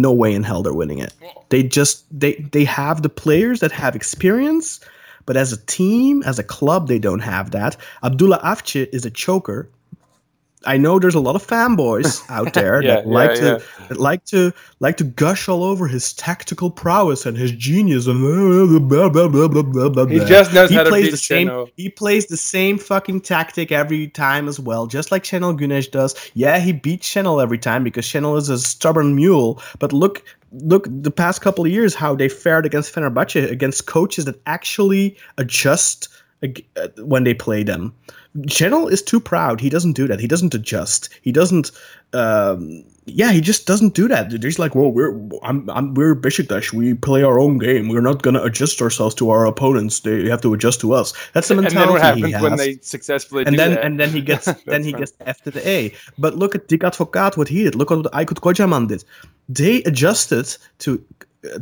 no way in hell they're winning it. They just they they have the players that have experience, but as a team, as a club, they don't have that. Abdullah Avci is a choker. I know there's a lot of fanboys (laughs) out there Yeah, that like yeah, to that like to like to gush all over his tactical prowess and his genius and blah, blah, blah, He just knows he how to plays beat the same Şenol. he plays the same fucking tactic every time as well, just like Şenol Güneş does. Yeah, he beats Şenol every time because Şenol is a stubborn mule. But look, look, the past couple of years how they fared against Fenerbahce against coaches that actually adjust when they play them. Şenol is too proud. He doesn't do that. He doesn't adjust. He doesn't. Um, yeah, he just doesn't do that. He's like, well, we're I'm, I'm we're Besiktas. We play our own game. We're not gonna adjust ourselves to our opponents. They have to adjust to us. That's the mentality. And then what happens he has. when they successfully and then that? and then he gets (laughs) then he gets F to the A. But look at Dick Advocaat, what he did. Look at what Aykut Kocaman did. They adjusted to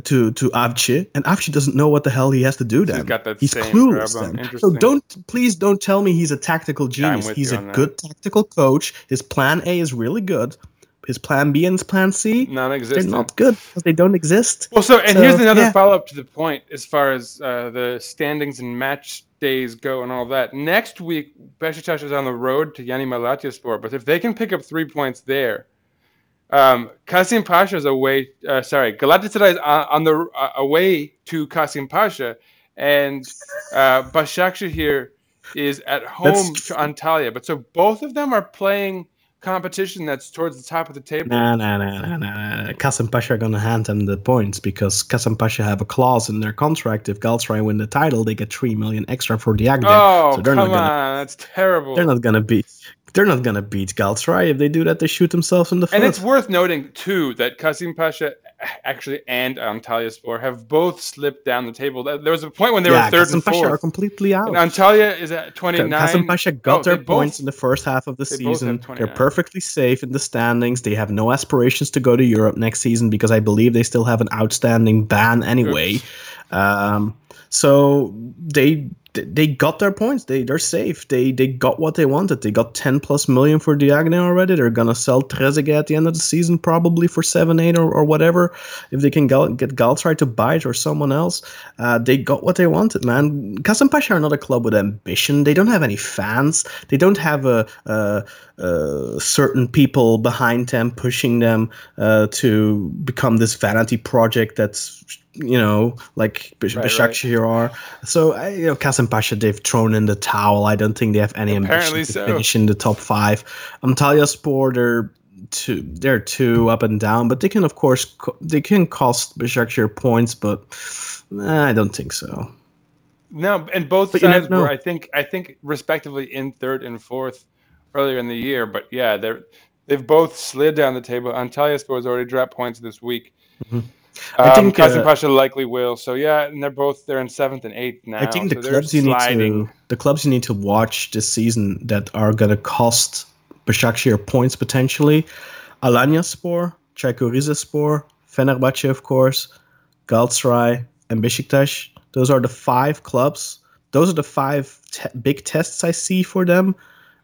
to to Avci, and Avci doesn't know what the hell he has to do. Then got that he's same clueless. Then. So don't please don't tell me he's a tactical genius. with he's a on that. good tactical coach. His plan A is really good. His plan B and his plan C, they're not good because they don't exist. Well, so and So, here's another yeah. follow-up to the point as far as uh, the standings and match days go and all that. Next week, Besiktas is on the road to Yeni Malatyaspor, but if they can pick up three points there, um, Kasim Pasha is away. Uh, sorry, Galatasaray is on, on the uh, away to Kasim Pasha, and uh, Başakşehir is at home That's- to Antalya. But so both of them are playing competition that's towards the top of the table. Nah, nah, nah, nah. nah. Kasim Pasha are gonna hand them the points because Kasim Pasha have a clause in their contract. If Galatasaray win the title, they get three million extra for the Diagne. Oh, so they're come not gonna, on, that's terrible. they're not gonna beat. They're not gonna beat Galatasaray. If they do that, they shoot themselves in the foot. And it's worth noting too that Kasim Pasha actually and Antalya Spor have both slipped down the table. There was a point when they yeah, were third Kasim and Pasha are completely out. And Antalya is at 29. Kasim Pasha got Oh, their both- points in the first half of the they both have season. They're perfectly safe in the standings. They have no aspirations to go to Europe next season because I believe they still have an outstanding ban anyway. Um, so they they got their points. They they're safe. They they got what they wanted. They got ten plus million for Diagne already. They're gonna sell Trezeguet at the end of the season probably for seven eight or, or whatever. If they can gal- get Galatasaray to buy it or someone else, uh, they got what they wanted, man. Kasim Pasha are not a club with ambition. They don't have any fans. They don't have a, a, a certain people behind them pushing them uh, to become this vanity project that's you know like Beş- Right, Başakşehir are. So I, you know, Kasim Pasha they've thrown in the towel. I don't think they have any Apparently ambition to so. finish in the top five. Antalya Spor they're two they're two up and down, but they can of course co- they can cost Başakşehir points, but nah, I don't think so. No, and both But sides were. I think, I think, respectively in third and fourth earlier in the year. But yeah, they're they've both slid down the table. Antalya has already dropped points this week. Mm-hmm. I Um, think, Kasim uh, Pasha likely will. So yeah, and they're both they're in seventh and eighth now. I think the so clubs you need to the clubs you need to watch this season that are going to cost Başakşehir points potentially. Alanya Alanyaspor, Çaykur Rizespor, Fenerbahce of course, Galatasaray and Besiktas. Those are the five clubs. Those are the five te- big tests I see for them.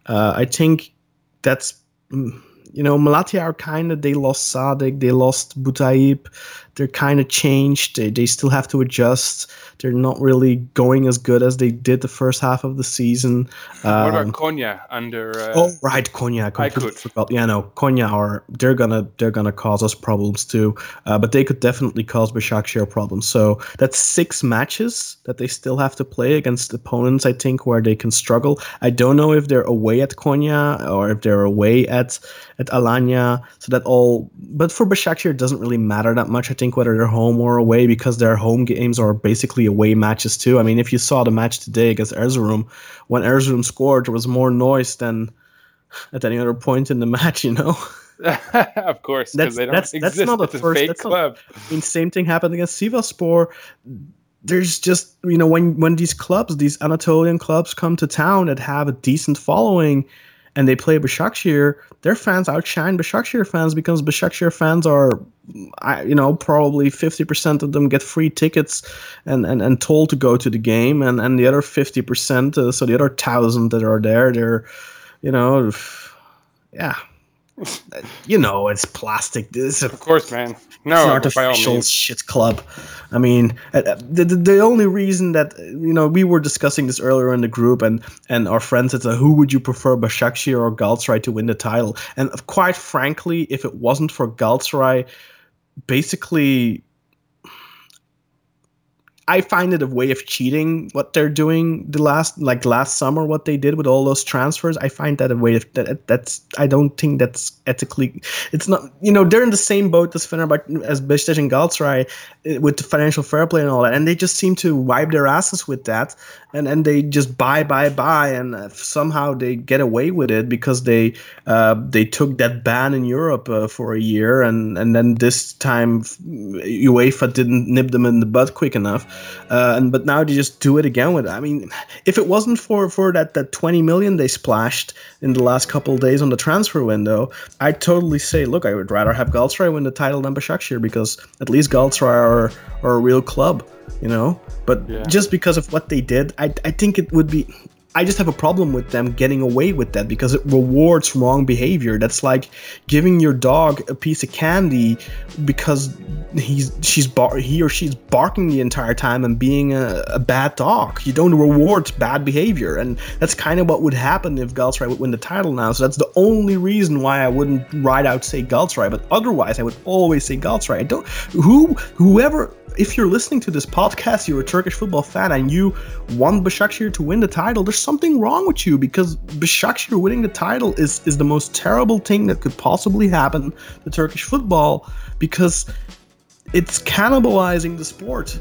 Uh, I think that's mm, you know Malatya are kind of they lost Sadek, they lost Boutaib, they're kind of changed. They they still have to adjust. They're not really going as good as they did the first half of the season. What Um, about Konya under? Uh, Oh right, Konya. I completely could. forgot. Yeah, no, Konya are they're gonna they're gonna cause us problems too. Uh, but they could definitely cause Başakşehir problems. So that's six matches that they still have to play against opponents. I think where they can struggle. I don't know if they're away at Konya or if they're away at at Alanya. So that all. But for Başakşehir, it doesn't really matter that much. I think whether they're home or away because their home games are basically away matches too. I mean, if you saw the match today against Erzurum, when Erzurum scored, there was more noise than (laughs) at any other point in the match, you know. (laughs) (laughs) of course, That's- because they don't that's- that's not a first- fake that's not- club. I mean, same thing happened against Sivaspor. There's just you know when when these clubs, these Anatolian clubs, come to town that have a decent following, and they play Başakşehir, their fans outshine Başakşehir fans because Başakşehir fans are, you know, probably fifty percent of them get free tickets and, and, and told to go to the game, and, and the other fifty percent, uh, so the other thousand that are there, they're, you know, yeah, you know, it's plastic. This Of course, man. it's No, an artificial shit club. I mean, uh, uh, the, the the only reason that you know we were discussing this earlier in the group, and and our friends said, who would you prefer, Başakşehir or Galatasaray to win the title? And uh, quite frankly, if it wasn't for Galatasaray, basically. I find it a way of cheating what they're doing the last like last summer what they did with all those transfers. I find that a way of that that's I don't think that's ethically it's not you know they're in the same boat as Fenerbahce as Beşiktaş and Galatasaray uh, with the financial fair play and all that and they just seem to wipe their asses with that and and they just buy buy buy and uh, somehow they get away with it because they uh, they took that ban in Europe uh, for a year and and then this time UEFA didn't nip them in the butt quick enough uh, and but now they just do it again with it. I mean if it wasn't for for that that 20 million they splashed in the last couple of days on the transfer window I'd totally say look I would rather have Galatasaray win the title than Başakşehir because at least Galatasaray are, are a real club you know but Yeah. just because of what they did I, I think it would be I just have a problem with them getting away with that because it rewards wrong behavior. That's like giving your dog a piece of candy because he's she's bar- he or she's barking the entire time and being a, a bad dog. You don't reward bad behavior, and that's kind of what would happen if Galatasaray would win the title now. So that's the only reason why I wouldn't right out say Galatasaray, but otherwise I would always say Galatasaray. I don't who whoever if you're listening to this podcast, you're a Turkish football fan, and you want Başakşehir to win the title, there's something wrong with you because Başakşehir winning the title is is the most terrible thing that could possibly happen to Turkish football because it's cannibalizing the sport.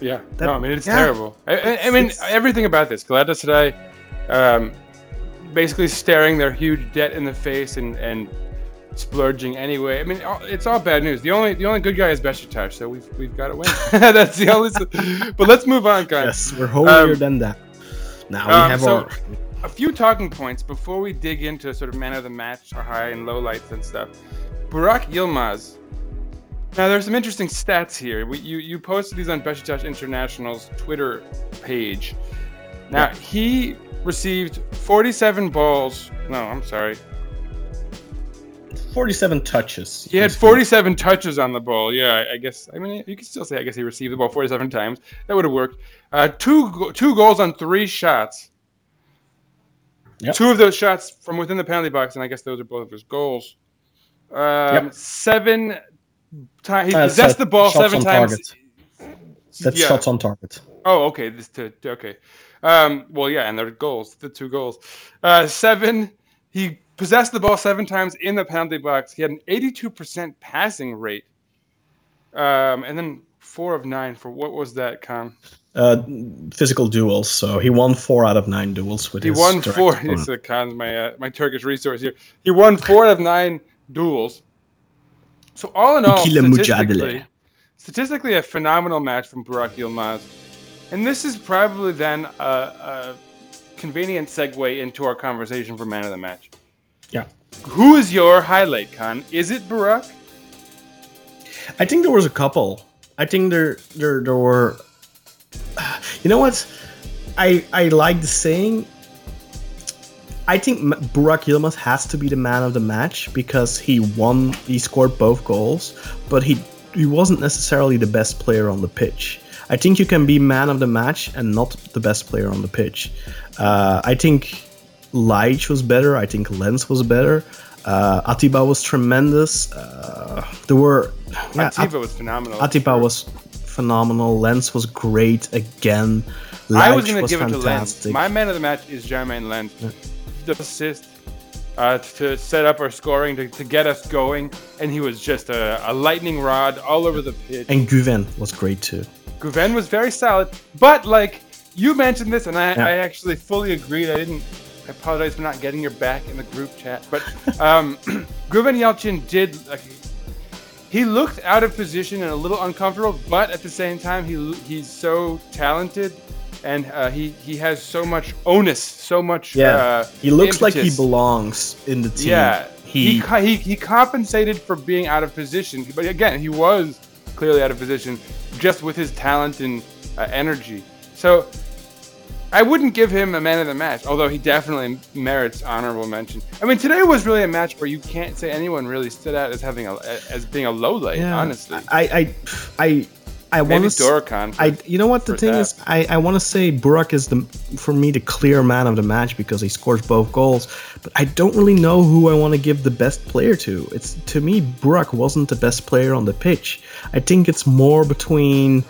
Yeah, That- no, I mean it's yeah. terrible. I, I, I mean It's- everything about this. Galatasaray, um, basically staring their huge debt in the face and and splurging anyway. I mean it's all bad news. The only the only good guy is Besiktas, so we've we've got to win. (laughs) (laughs) That's the only. But let's move on, guys. Yes, we're holier Um, than that. Now we um, have so- our a few talking points before we dig into sort of man of the match, our high and low lights and stuff. Burak Yilmaz. Now, there's some interesting stats here. We, you, you posted these on Besiktas International's Twitter page. Now, he received 47 balls. No, I'm sorry. 47 touches. He had 47 touches on the ball. Yeah, I, guess. I mean, you can still say I guess he received the ball 47 times. That would have worked. Uh, two two goals on three shots. Yep. Two of those shots from within the penalty box, and I guess those are both of his goals. Um, Yep. Seven times he Uh, possessed so- the ball seven times. target. That's Yeah. shots on target. Oh, okay. This to okay. Um, well, yeah, and they're goals. The two goals. Uh, seven. He possessed the ball seven times in the penalty box. He had an 82% passing rate. Um, and then four of nine for what was that, Kaan? Uh, physical duels. So he won four out of nine duels with He his won four. (laughs) opponent. Kaan's my uh, my Turkish resource here. He won four out of nine duels. So all in all, statistically, statistically a phenomenal match from Burak Yilmaz. And this is probably then a, a convenient segue into our conversation for man of the match. Yeah. Who is your highlight, Kaan? Is it Burak? I think there was a couple. I think there there there were. (sighs) You know what? I I like the saying. I think Burak Yilmaz has to be the man of the match because he won. He scored both goals, but he he wasn't necessarily the best player on the pitch. I think you can be man of the match and not the best player on the pitch. Uh, I think Ljajic was better. I think Lens was better. Uh, Atiba was tremendous. Uh, there were yeah, At- Atiba was phenomenal. Atiba was phenomenal. Lens was great again. I was going to give it to Lens. My man of the match is Jeremain Lens. The assist uh, to set up our scoring, to, to get us going. And he was just a, a lightning rod all over the pitch. and Guven was great too. Guven was very solid. But, like, you mentioned this, and I, Yeah. I actually fully agreed. I didn't. I apologize for not getting your back in the group chat. But um, (clears throat) Guven Yalçın did. Like, he looked out of position and a little uncomfortable, but at the same time, he he's so talented, and uh, he he has so much onus, so much. Yeah, uh, he looks like he belongs in the team. Yeah, he he, he, he he compensated for being out of position, but again, he was clearly out of position just with his talent and uh, energy. So I wouldn't give him a man of the match, although he definitely merits honorable mention. I mean, today was really a match where you can't say anyone really stood out as having a as being a low light. Honestly, I I I I want to. Dorukhan. for- I you know what the thing that. is I, I want to say Burak is the for me the clear man of the match because he scores both goals but I don't really know who I want to give the best player to it's to me Burak wasn't the best player on the pitch I think it's more between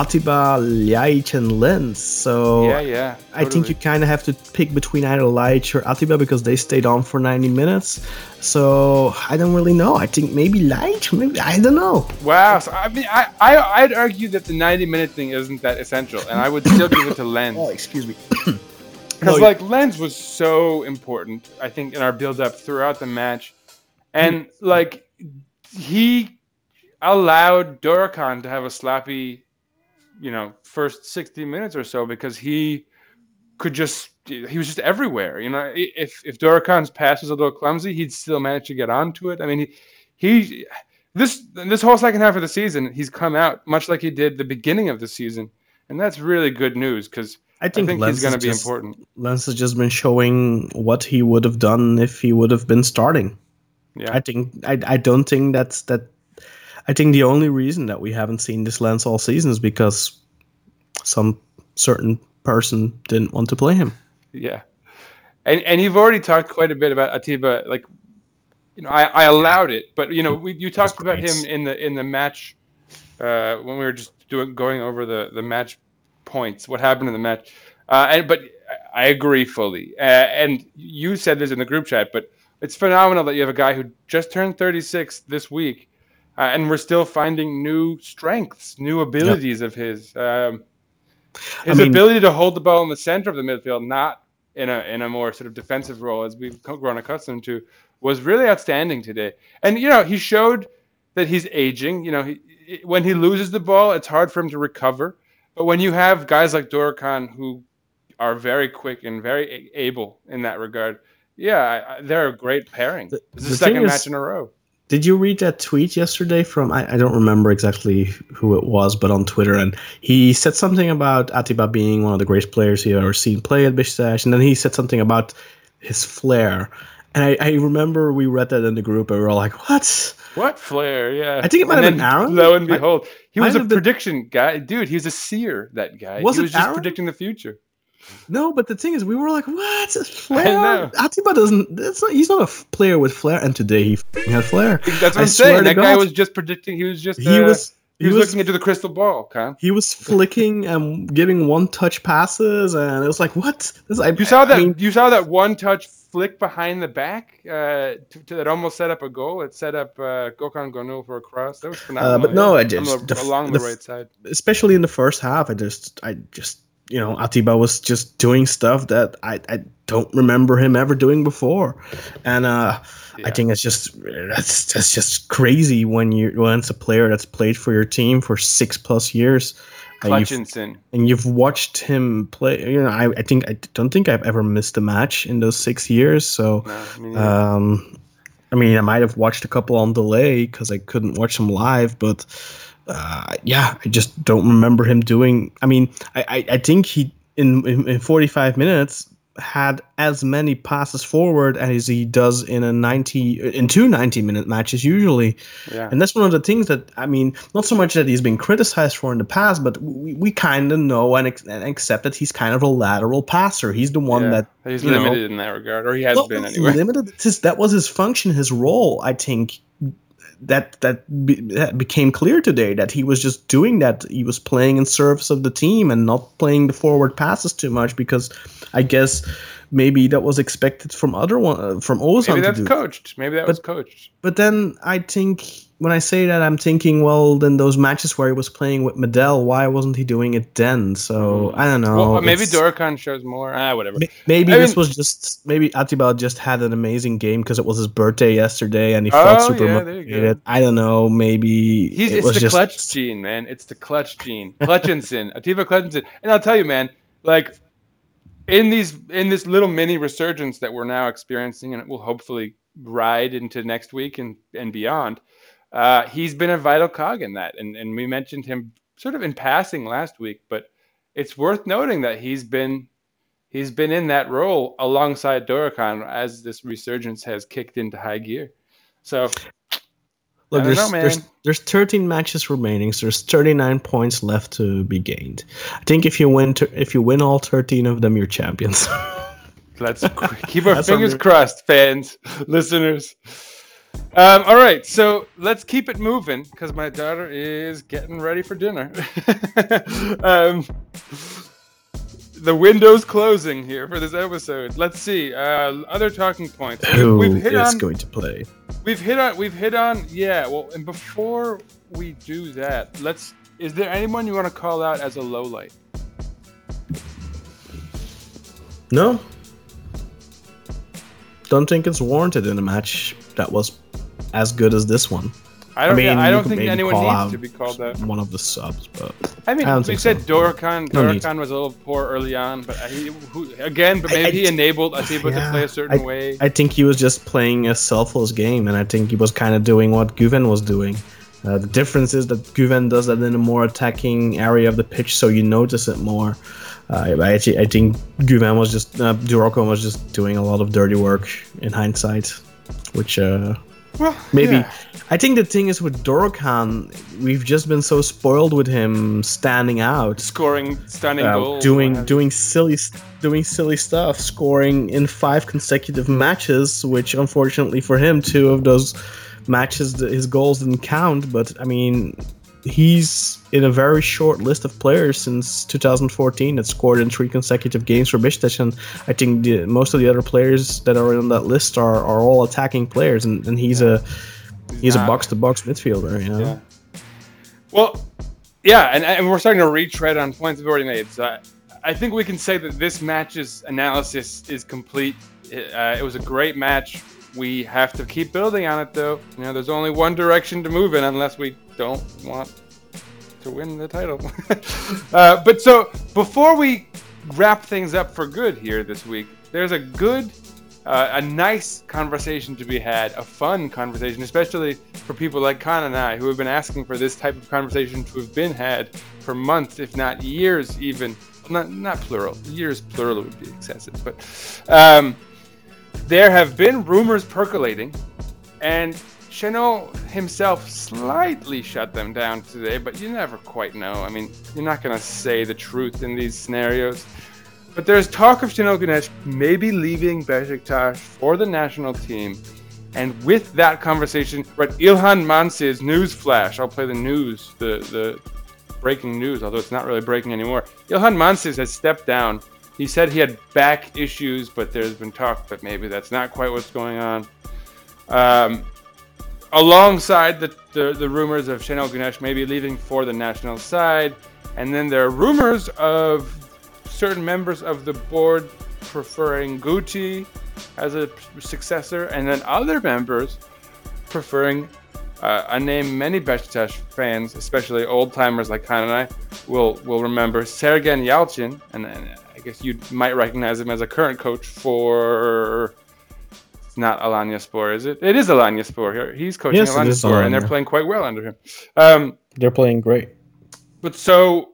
Atiba, Ljajic and Lens so Yeah, yeah. I think you kind of have to pick between either Ljajic or Atiba because they stayed on for 90 minutes so I don't really know I think maybe Ljajic maybe I don't know Wow. So, I mean, I, I I'd argue that the 90 minute thing isn't that essential, and I would still give it to (coughs) Lens. oh excuse me Because (coughs) No, like Lens was so important, I think, in our build up throughout the match, and like he allowed Dorukhan to have a sloppy, you know, first sixty minutes or so because he could just he was just everywhere. You know, if if Dorukhan's pass was a little clumsy, he'd still manage to get onto it. I mean, he he this this whole second half of the season, he's come out much like he did the beginning of the season, and that's really good news because. I I think, think Lens he's going to be just- important. Lens has just been showing what he would have done if he would have been starting. Yeah. I think I, I don't think that's that. I think the only reason that we haven't seen this Lens all season is because some certain person didn't want to play him. Yeah, and and you've already talked quite a bit about Atiba. Like, you know, I, I allowed it, but you know, we, you talked about him in the in the match uh, when we were just doing going over the the match points, what happened in the match. Uh, and but I agree fully. Uh, and you said this in the group chat, but it's phenomenal that you have a guy who just turned 36 this week, uh, and we're still finding new strengths, new abilities of his. Um, his mean- ability to hold the ball in the center of the midfield, not in a in a more sort of defensive role as we've grown accustomed to, was really outstanding today. And you know, he showed that he's aging. You know, he, he- when he loses the ball, it's hard for him to recover. But when you have guys like Dorukhan who are very quick and very able in that regard, yeah, I, I, they're a great pairing. The- This is the the second is- match in a row. Did you read that tweet yesterday from I, I don't remember exactly who it was, but on Twitter, and he said something about Atiba being one of the greatest players he ever seen play at Besiktas, and then he said something about his flair. And I, I remember we read that in the group, and we were all like, "What?" What flair? Yeah, I think it might And have been then, Aaron. Lo and behold, he was a have been- prediction guy, dude. He was a seer. That guy. Was he was just Aaron? predicting the future. No, but the thing is, we were like, "What? (laughs) Flair?" Atiba doesn't. That's not, he's not a f- player with flair, and today he f***ing had flair. That's what I I'm saying. That guy was just predicting. He was just. He uh, was. He was, looking into the crystal ball, Kaan. He was (laughs) flicking and giving one-touch passes, and it was like, "What?" This, I, You saw that. I mean, you saw that one touch flick behind the back uh, to, to that almost set up a goal. It set up uh, Gokhan Gonul for a cross. That was phenomenal. Uh, but no, yeah. I just- the along the the right side. especially in the first half, I just, I just, you know, Atiba was just doing stuff that I, I don't remember him ever doing before, and uh, I think it's just that's that's just crazy when you when it's a player that's played for your team for six plus years. uh, you've- and you've watched him play. You know, I, I think I don't think I've ever missed a match in those six years. So, No, I mean, um, I mean, I might have watched a couple on delay because I couldn't watch them live, but uh, yeah, I just don't remember him doing. I mean, I, I, I think he in, in in 45 minutes had as many passes forward as he does in a 90 in two 90 minute matches usually yeah. and that's one of the things that I mean, not so much that he's been criticized for in the past, but we, we kind of know and, and accept that he's kind of a lateral passer. He's the one yeah. that he's you know- limited in that regard, or he has Not been anyway. limited. His- that was his function, his role. I think that that, be, that became clear today that he was just doing that. He was playing in service of the team and not playing the forward passes too much because I guess maybe that was expected from other one uh, from Ozan Maybe that's coached. Maybe that was coached. But then I think when I say that, I'm thinking, well, then those matches where he was playing with Medel, why wasn't he doing it then? So I don't know. Mm. well, maybe Dorukhan shows more. Ah, whatever. ma- Maybe I this mean- was just maybe Atiba just had an amazing game because it was his birthday yesterday and he felt Oh, super yeah, there you go. motivated. I don't know. Maybe He's it it's the just clutch gene, man. It's the clutch gene. Clutchinson, (laughs) Atiba Clutchinson. And I'll tell you, man, like in these in this little mini resurgence that we're now experiencing and it will hopefully ride into next week and, and beyond, uh, he's been a vital cog in that. And and we mentioned him sort of in passing last week, but it's worth noting that he's been he's been in that role alongside Dorukhan as this resurgence has kicked into high gear. So Look, there's, know, there's there's 13 matches remaining, so there's 39 points left to be gained. I think if you win, to, if you win all 13 of them, you're champions. (laughs) let's keep our fingers crossed, fans, listeners. Um, all right, so let's keep it moving because my daughter is getting ready for dinner. (laughs) um, the window's closing here for this episode. Let's see. Uh, other talking points. Who we've hit is on. going to play? We've hit on. We've hit on. Yeah. Well, and before we do that, let's. Is there anyone you want to call out as a low light? No. Don't think it's warranted in a match that was as good as this one. I don't. yeah, I don't think anyone needs to be called out. One of the subs, but I mean, I we said so. Dorukhan. No. Was a little poor early on, but he, who, again, but maybe I he t- enabled Atiba to play a certain I, way. I think he was just playing a selfless game, and I think he was kind of doing what Guven was doing. Uh, the difference is that Guven does that in a more attacking area of the pitch, so you notice it more. Uh, I, actually, I think Guven was just uh, Dorukhan was just doing a lot of dirty work in hindsight, which uh, well, (sighs) maybe yeah. I think the thing is with Dorukhan, we've just been so spoiled with him standing out scoring stunning uh, goals, doing what have you. doing silly doing silly stuff, scoring in five consecutive matches, which unfortunately for him, two of those matches his goals didn't count. But I mean, he's in a very short list of players since 2014 that scored in three consecutive games for Besiktas, and I think the, most of the other players that are on that list are, are all attacking players, and, and he's a he's a box to box midfielder. You know. Yeah. Well, yeah, and, and we're starting to retread on points we've already made. So I, I think we can say that this match's analysis is complete. Uh, it was a great match. We have to keep building on it, though. You know, there's only one direction to move in, unless we don't want to win the title. (laughs) uh, but so before we wrap things up for good here this week, there's a good, uh, a nice conversation to be had, a fun conversation, especially for people like Kaan and I, who have been asking for this type of conversation to have been had for months, if not years, even. Not, not plural. Years plural would be excessive, but um, there have been rumors percolating, and Şenol himself slightly shut them down today, but you never quite know. I mean, you're not going to say the truth in these scenarios. But there's talk of Şenol Güneş maybe leaving Besiktas for the national team. And with that conversation, right, Ilhan Mansiz's news flash. I'll play the news, the, the breaking news, although it's not really breaking anymore. Ilhan Mansiz has stepped down. He said he had back issues, but there's been talk that maybe that's not quite what's going on. Um, alongside the, the, the rumors of Şenol Güneş maybe leaving for the national side, and then there are rumors of certain members of the board preferring Guti as a successor, and then other members preferring uh, a name many Besiktas fans, especially old timers like Kaan and I, will will remember Sergen Yalçın, and, and I guess you might recognize him as a current coach for. It's not Alanya Spor, is it? It is Alanya Spor. He's coaching Yes, Alanya Spor, and they're playing quite well under him. Um, They're playing great. but so,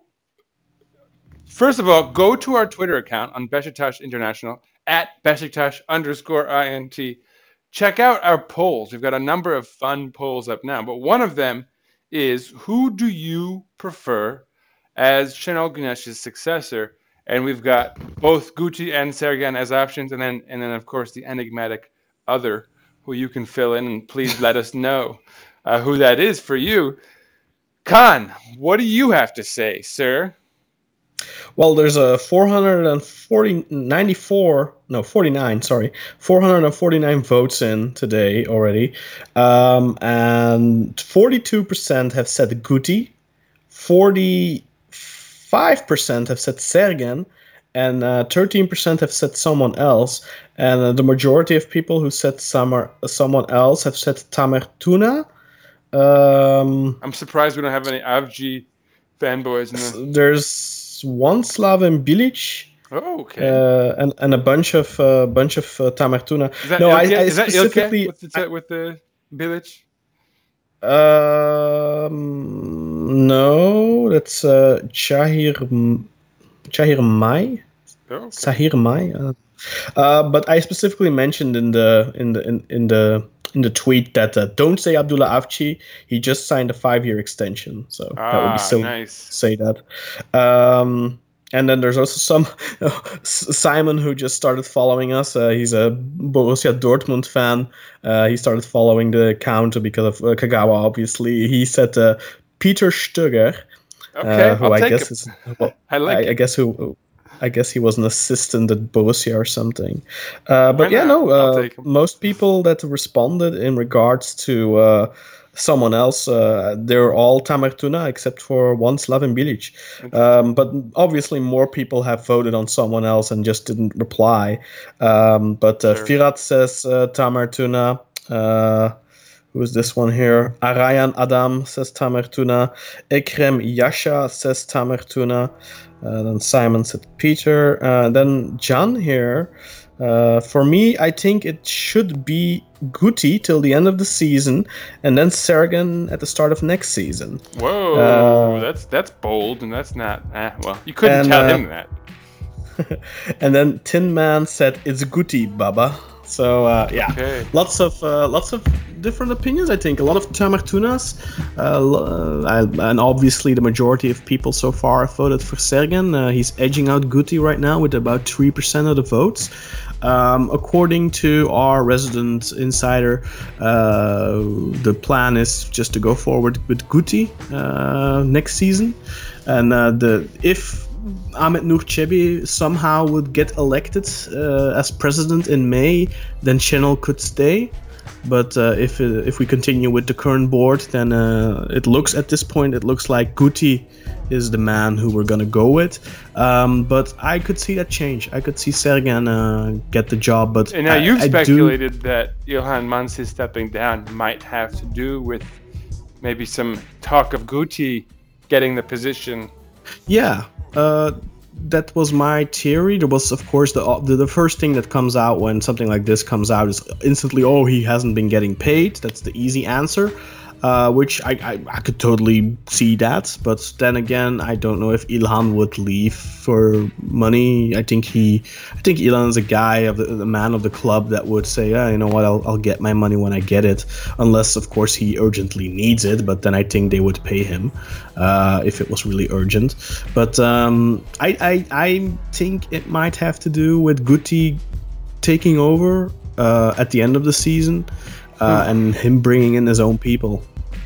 first of all, go to our Twitter account on Besiktas International at Besiktas underscore int. Check out our polls. We've got a number of fun polls up now, but one of them is who do you prefer as Şenol Güneş's successor? And we've got both Guti and Sergen as options, and then and then of course the enigmatic other who you can fill in and please let us know uh, who that is for you. Kaan, what do you have to say, sir? Well, there's a 440, 94, no, 49, sorry, 449 votes in today already. Um, and 42% have said Guti, 45% have said Sergen, and uh, 13% have said someone else. And uh, the majority of people who said summer, someone else have said Tamer Tuna. Um, I'm surprised we don't have any Avci fanboys in the. there's one Slaven Bilic. Oh, okay. uh, and and a bunch of uh, bunch of uh, Tamer Tuna. no, I, Ilke? I is specifically with the, with the village? um, no, that's uh, Chahir. M- Chahir Mai. Oh, okay. Sahir Mai. Uh, uh, but I specifically mentioned in the in the in, in the in the tweet that uh, don't say Abdullah Avci. He just signed a five-year extension, so that would Ah, be silly nice. to say that. Um, and then there's also some (laughs) Simon who just started following us. Uh, he's a Borussia Dortmund fan. Uh, he started following the account because of uh, Kagawa. Obviously, he said uh, Peter Stöger, Okay, uh, who I'll I guess it. is well, (laughs) I like I. I guess who I guess he was an assistant at Borussia or something. Uh, but yeah, no. Uh, most people that responded in regards to uh, someone else, uh, they're all Tamer Tuna except for one Slaven Bilic. Um, but obviously, more people have voted on someone else and just didn't reply. Um, but uh, Sure. Firat says uh, Tamer Tuna. Who is this one here? Arayan Adam says Tamer Tuna. Ekrem Yasha says Tamer Tuna. Uh, then Simon said Peter. Uh, then John here. Uh, for me, I think it should be Guti till the end of the season, and then Sergen at the start of next season. Whoa, Uh, that's that's bold, and that's not. Eh, well, you couldn't And, tell uh, him that. (laughs) And then Tin Man said it's Guti, Baba. So uh, yeah, Okay. lots of uh, lots of different opinions. I think a lot of Tamer Tunas, uh, uh, and obviously the majority of people so far have voted for Sergen. Uh, he's edging out Guti right now with about three percent of the votes. Um, according to our resident insider, uh, the plan is just to go forward with Guti uh, next season, and uh, the if Ahmet Nur Çebi somehow would get elected uh, as president in May, then Şenol could stay. But uh, if uh, if we continue with the current board, then uh, it looks at this point it looks like Guti is the man who we're gonna go with. Um, but I could see that change. I could see Sergen uh, get the job. But And now I- you've I do- speculated that Ilhan Mansız stepping down might have to do with maybe some talk of Guti getting the position. Yeah, uh, that was my theory. There was, of course, the, the the first thing that comes out when something like this comes out is instantly, oh, he hasn't been getting paid. That's the easy answer. Uh, which I, I, I could totally see that, but then again, I don't know if Ilhan would leave for money. I think he, I think Ilhan is a guy of the, the man of the club that would say, yeah, you know what, I'll, I'll get my money when I get it, unless of course he urgently needs it. But then I think they would pay him uh, if it was really urgent. But um, I, I, I think it might have to do with Guti taking over uh, at the end of the season. Uh, and him bringing in his own people.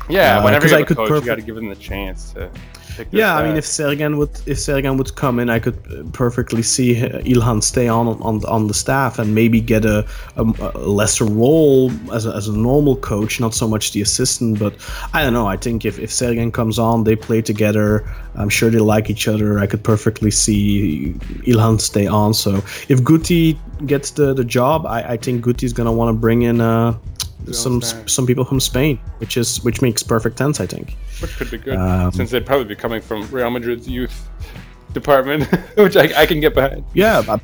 Yeah, Uh, whenever you I have a could coach, you got to give them the chance to. Yeah, I mean, if side. Sergen would if Sergen would come in, I could uh, perfectly see Ilhan stay on on on the staff and maybe get a, a, a lesser role as a, as a normal coach, not so much the assistant. But I don't know. I think if if Sergen comes on, they play together. I'm sure they like each other. I could perfectly see Ilhan stay on. So if Guti gets the the job, I, I think Guti's gonna want to bring in. Uh, some some people from Spain, which is which makes perfect sense, I think. which could be good, um, since they'd probably be coming from Real Madrid's youth department, (laughs) which I, I can get behind. Yeah,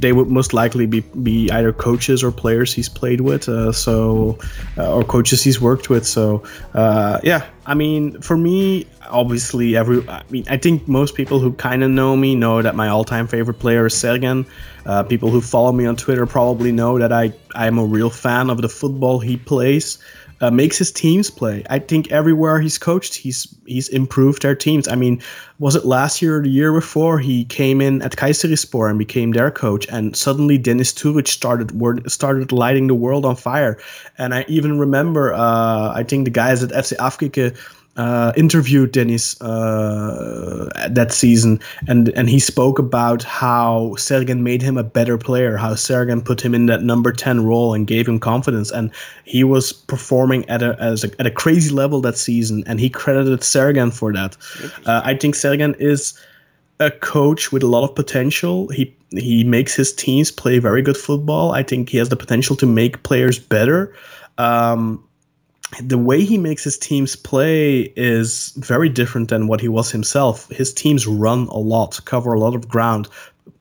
they would most likely be, be either coaches or players he's played with, uh, so uh, or coaches he's worked with. So uh, yeah, I mean, for me, obviously, every I mean, I think most people who kind of know me know that my all-time favorite player is Sergen. Uh, people who follow me on Twitter probably know that I I'm a real fan of the football he plays uh, makes his teams play. I think everywhere he's coached, he's he's improved their teams. I mean, was it last year or the year before he came in at Kayserispor and became their coach, and suddenly Deniz Türüç started started lighting the world on fire. And I even remember, uh, I think the guys at FC Afkicken uh, interviewed Dennis uh, that season, and and he spoke about how Sergen made him a better player, how Sergen put him in that number ten role and gave him confidence, and he was performing at a as a, at a crazy level that season, and he credited Sergen for that. Uh, I think Sergen is a coach with a lot of potential. He he makes his teams play very good football. I think he has the potential to make players better. Um, the way he makes his teams play is very different than what he was himself. His teams run a lot, cover a lot of ground,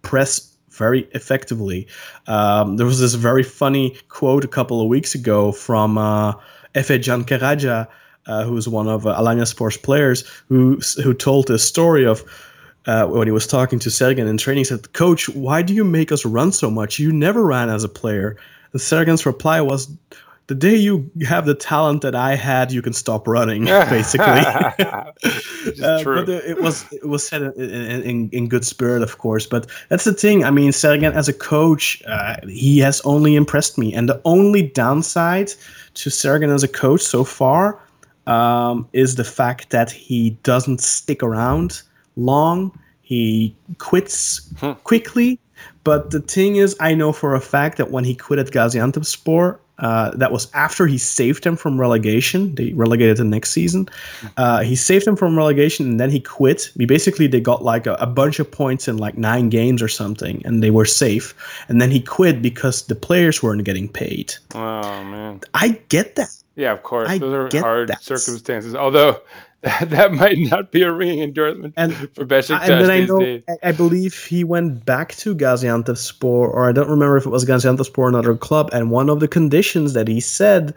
press very effectively. Um, there was this very funny quote a couple of weeks ago from uh, Efecan Karaca, uh, who's one of uh, Alanyaspor's players, who who told this story of uh, when he was talking to Sergen in training, he said, "Coach, why do you make us run so much? You never ran as a player." And Sergen's reply was, "The day you have the talent that I had, you can stop running." (laughs) Basically, (laughs) Uh, true. but uh, it was it was said in, in, in, good spirit, of course. But that's the thing. I mean, Sergen as a coach, uh, he has only impressed me, and the only downside to Sergen as a coach so far um, is the fact that he doesn't stick around long. He quits quickly. But the thing is, I know for a fact that when he quit at Gaziantepspor, uh, that was after he saved them from relegation. They relegated the next season. Uh, he saved them from relegation, and then he quit. He basically they got like a, a bunch of points in like nine games or something, and they were safe. And then he quit because the players weren't getting paid. oh man. I get that. Yeah, of course. I Those are hard that. circumstances. Although that, (laughs) that might not be a ringing endorsement And- for Besiktas and then I know, days. I, I believe he went back to Gaziantepspor, or I don't remember if it was Gaziantepspor or another club. And one of the conditions that he said,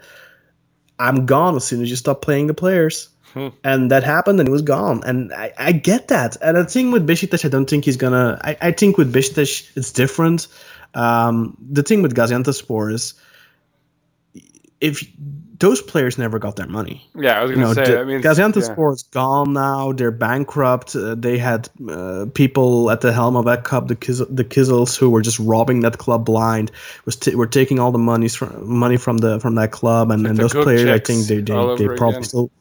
"I'm gone as soon as you stop playing the players." Hmm. And that happened, and he was gone. And I, I get that. And the thing with Besiktas, I don't think he's gonna. I, I think with Besiktas, it's different. Um, the thing with Gaziantepspor is, if those players never got their money, Yeah, I was you going know, to say. the- I mean, Gaziantepspor is gone now. They're bankrupt. Uh, they had uh, people at the helm of that club, the Kiz- the Kizzles, who were just robbing that club blind. Was t- were taking all the monies from money from the from that club, and, Like and those players, I think they they, they probably again. still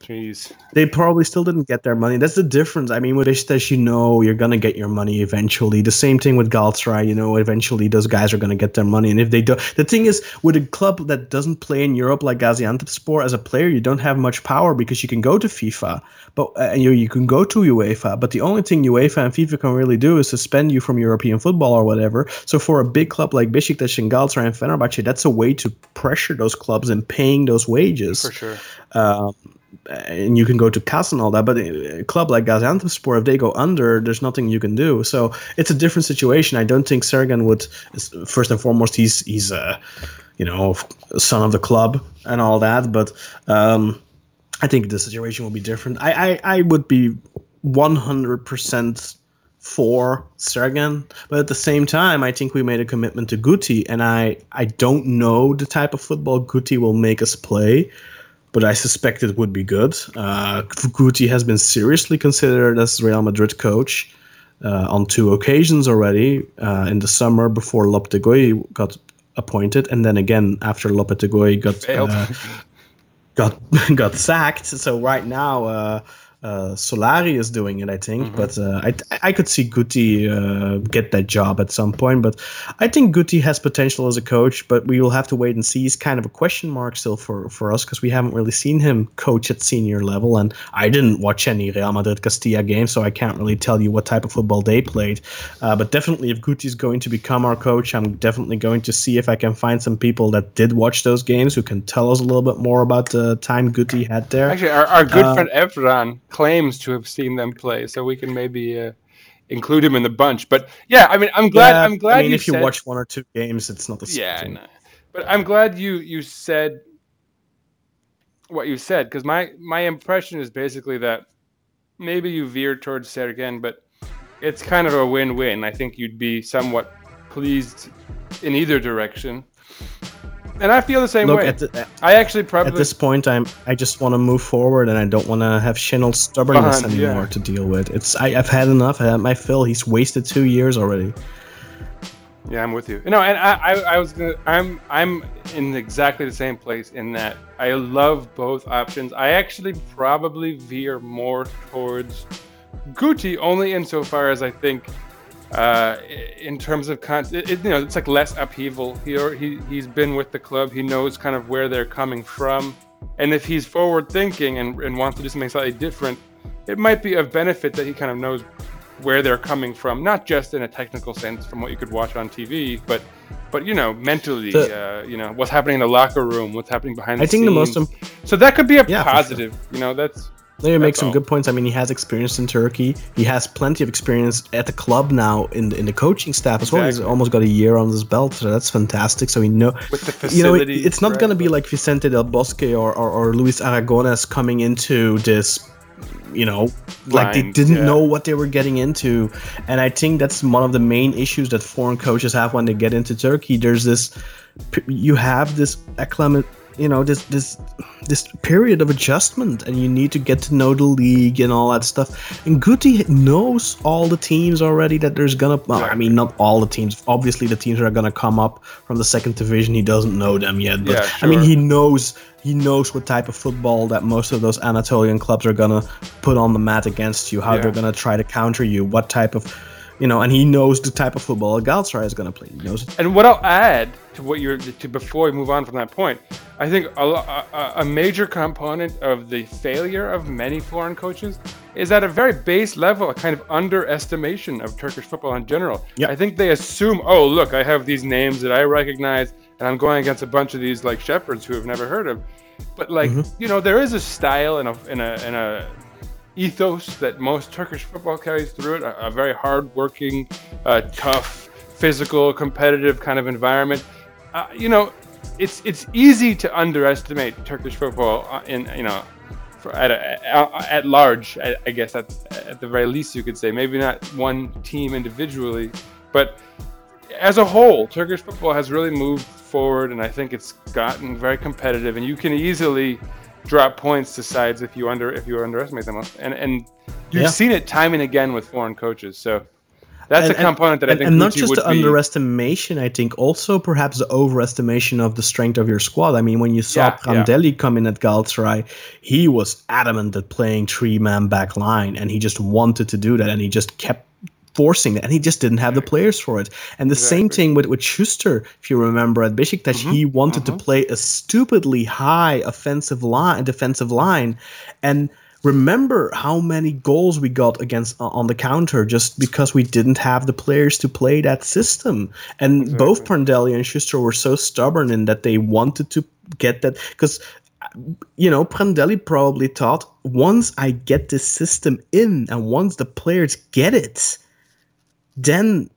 Jeez. they probably still didn't get their money. That's the difference. I mean, with Besiktas, you know you're gonna get your money eventually. The same thing with Galatasaray. You know, eventually those guys are gonna get their money. And if they don't, the thing is, with a club that doesn't play in Europe like Gaziantepspor, as a player, you don't have much power because you can go to FIFA, but uh, you you can go to UEFA. But the only thing UEFA and FIFA can really do is suspend you from European football or whatever. So for a big club like Besiktas and Galatasaray and Fenerbahce, that's a way to pressure those clubs and paying those wages For sure. um, and you can go to CAS and all that. But a club like Gaziantepspor, if they go under, there's nothing you can do. So it's a different situation. I don't think Sergen would. First and foremost, he's he's a you know son of the club and all that. But um, I think the situation will be different. I I, I would be 100 percent for Sergen, but at the same time, I think we made a commitment to Guti, and I I don't know the type of football Guti will make us play but I suspect it would be good. Uh, Guti has been seriously considered as Real Madrid coach uh, on two occasions already uh, in the summer before Lopetegui got appointed, and then again after Lopetegui got uh, got (laughs) got sacked. So right now, uh, Solari is doing it, I think. But uh, I I could see Guti uh, get that job at some point. But I think Guti has potential as a coach, but we will have to wait and see. He's kind of a question mark still for for us because we haven't really seen him coach at senior level, and I didn't watch any Real Madrid Castilla games, so I can't really tell you what type of football they played. Uh, but definitely, if Guti is going to become our coach, I'm definitely going to see if I can find some people that did watch those games who can tell us a little bit more about the time Guti had there. Actually, our, our good Uh, friend Evran claims to have seen them play, so we can maybe uh, include him in the bunch. But yeah, I mean, I'm glad. Yeah, I'm glad I mean, you if you watch one or two games, it's not the same. Yeah. But I'm glad you you said what you said because my my impression is basically that maybe you veered towards Sergen, but it's kind of a win-win. I think you'd be somewhat pleased in either direction, and I feel the same Look way. at the, uh, I actually probably at this point, I'm I just want to move forward, and I don't want to have Şenol's stubbornness yeah. anymore to deal with. It's I, I've had enough. I had my fill. He's wasted two years already. Yeah, I'm with you. No, and I, I, I was gonna, I'm, I'm in exactly the same place in that I love both options. I actually probably veer more towards Guti only insofar as I think, uh, in terms of con, it, it- you know, it's like less upheaval. He, or, he, he's been with the club. He knows kind of where they're coming from, and if he's forward thinking and, and wants to do something slightly different, it might be of benefit that he kind of knows where they're coming from, not just in a technical sense from what you could watch on TV, but but you know mentally, The- uh, you know what's happening in the locker room, what's happening behind the I think the most scenes. so that could be a Yeah, for sure. positive. You know, that's They make That's some all. good points. I mean, he has experience in Turkey. He has plenty of experience at the club now in the, in the coaching staff as well. He's almost got a year on his belt, so that's fantastic. So he know with the you know, it, it's not right? going to be like Vicente del Bosque or, or, or Luis Aragones coming into this you know, like they didn't yeah. know what they were getting into. And I think that's one of the main issues that foreign coaches have when they get into Turkey. There's this, you have this acclimate, you know, this this this period of adjustment, and you need to get to know the league and all that stuff. And Guti knows all the teams already that there's gonna. Well, I mean, not all the teams. Obviously, the teams that are gonna come up from the second division, he doesn't know them yet. But Yeah, I mean, he knows he knows what type of football that most of those Anatolian clubs are gonna put on the mat against you. How Yeah. they're gonna try to counter you. What type of, you know, and he knows the type of football Galatasaray is gonna play. He knows. And what I'll add to what you're to before we move on from that point, I think a, a, a major component of the failure of many foreign coaches is at a very base level a kind of underestimation of Turkish football in general. Yep. I think they assume, oh look, I have these names that I recognize, and I'm going against a bunch of these like shepherds who have never heard of. But like you know, there is a style and a and a and a ethos that most Turkish football carries through it. A, a very hard-working, uh, tough, physical, competitive kind of environment. Uh, you know, it's it's easy to underestimate Turkish football uh, in you know. For at, a, at, at large, I, I guess at, at the very least you could say maybe not one team individually, but as a whole, Turkish football has really moved forward, and I think it's gotten very competitive. And you can easily drop points to sides if you under if you underestimate them. And and you've Yeah. seen it time and again with foreign coaches. So that's And- a component that and, I think and not just the be. underestimation. I think also perhaps the overestimation of the strength of your squad. I mean, when you saw Yeah, yeah. Prandelli come in at Galatasaray, he was adamant at playing three man back line, and he just wanted to do that, and he just kept forcing it, and he just didn't have the players for it. And the same thing with with Schuster, if you remember at Besiktas, mm-hmm. he wanted to mm-hmm. play a stupidly high offensive line, defensive line, and remember how many goals we got against uh, on the counter just because we didn't have the players to play that system. And both Prandelli and Schuster were so stubborn in that they wanted to get that because you know, Prandelli probably thought once I get this system in and once the players get it, then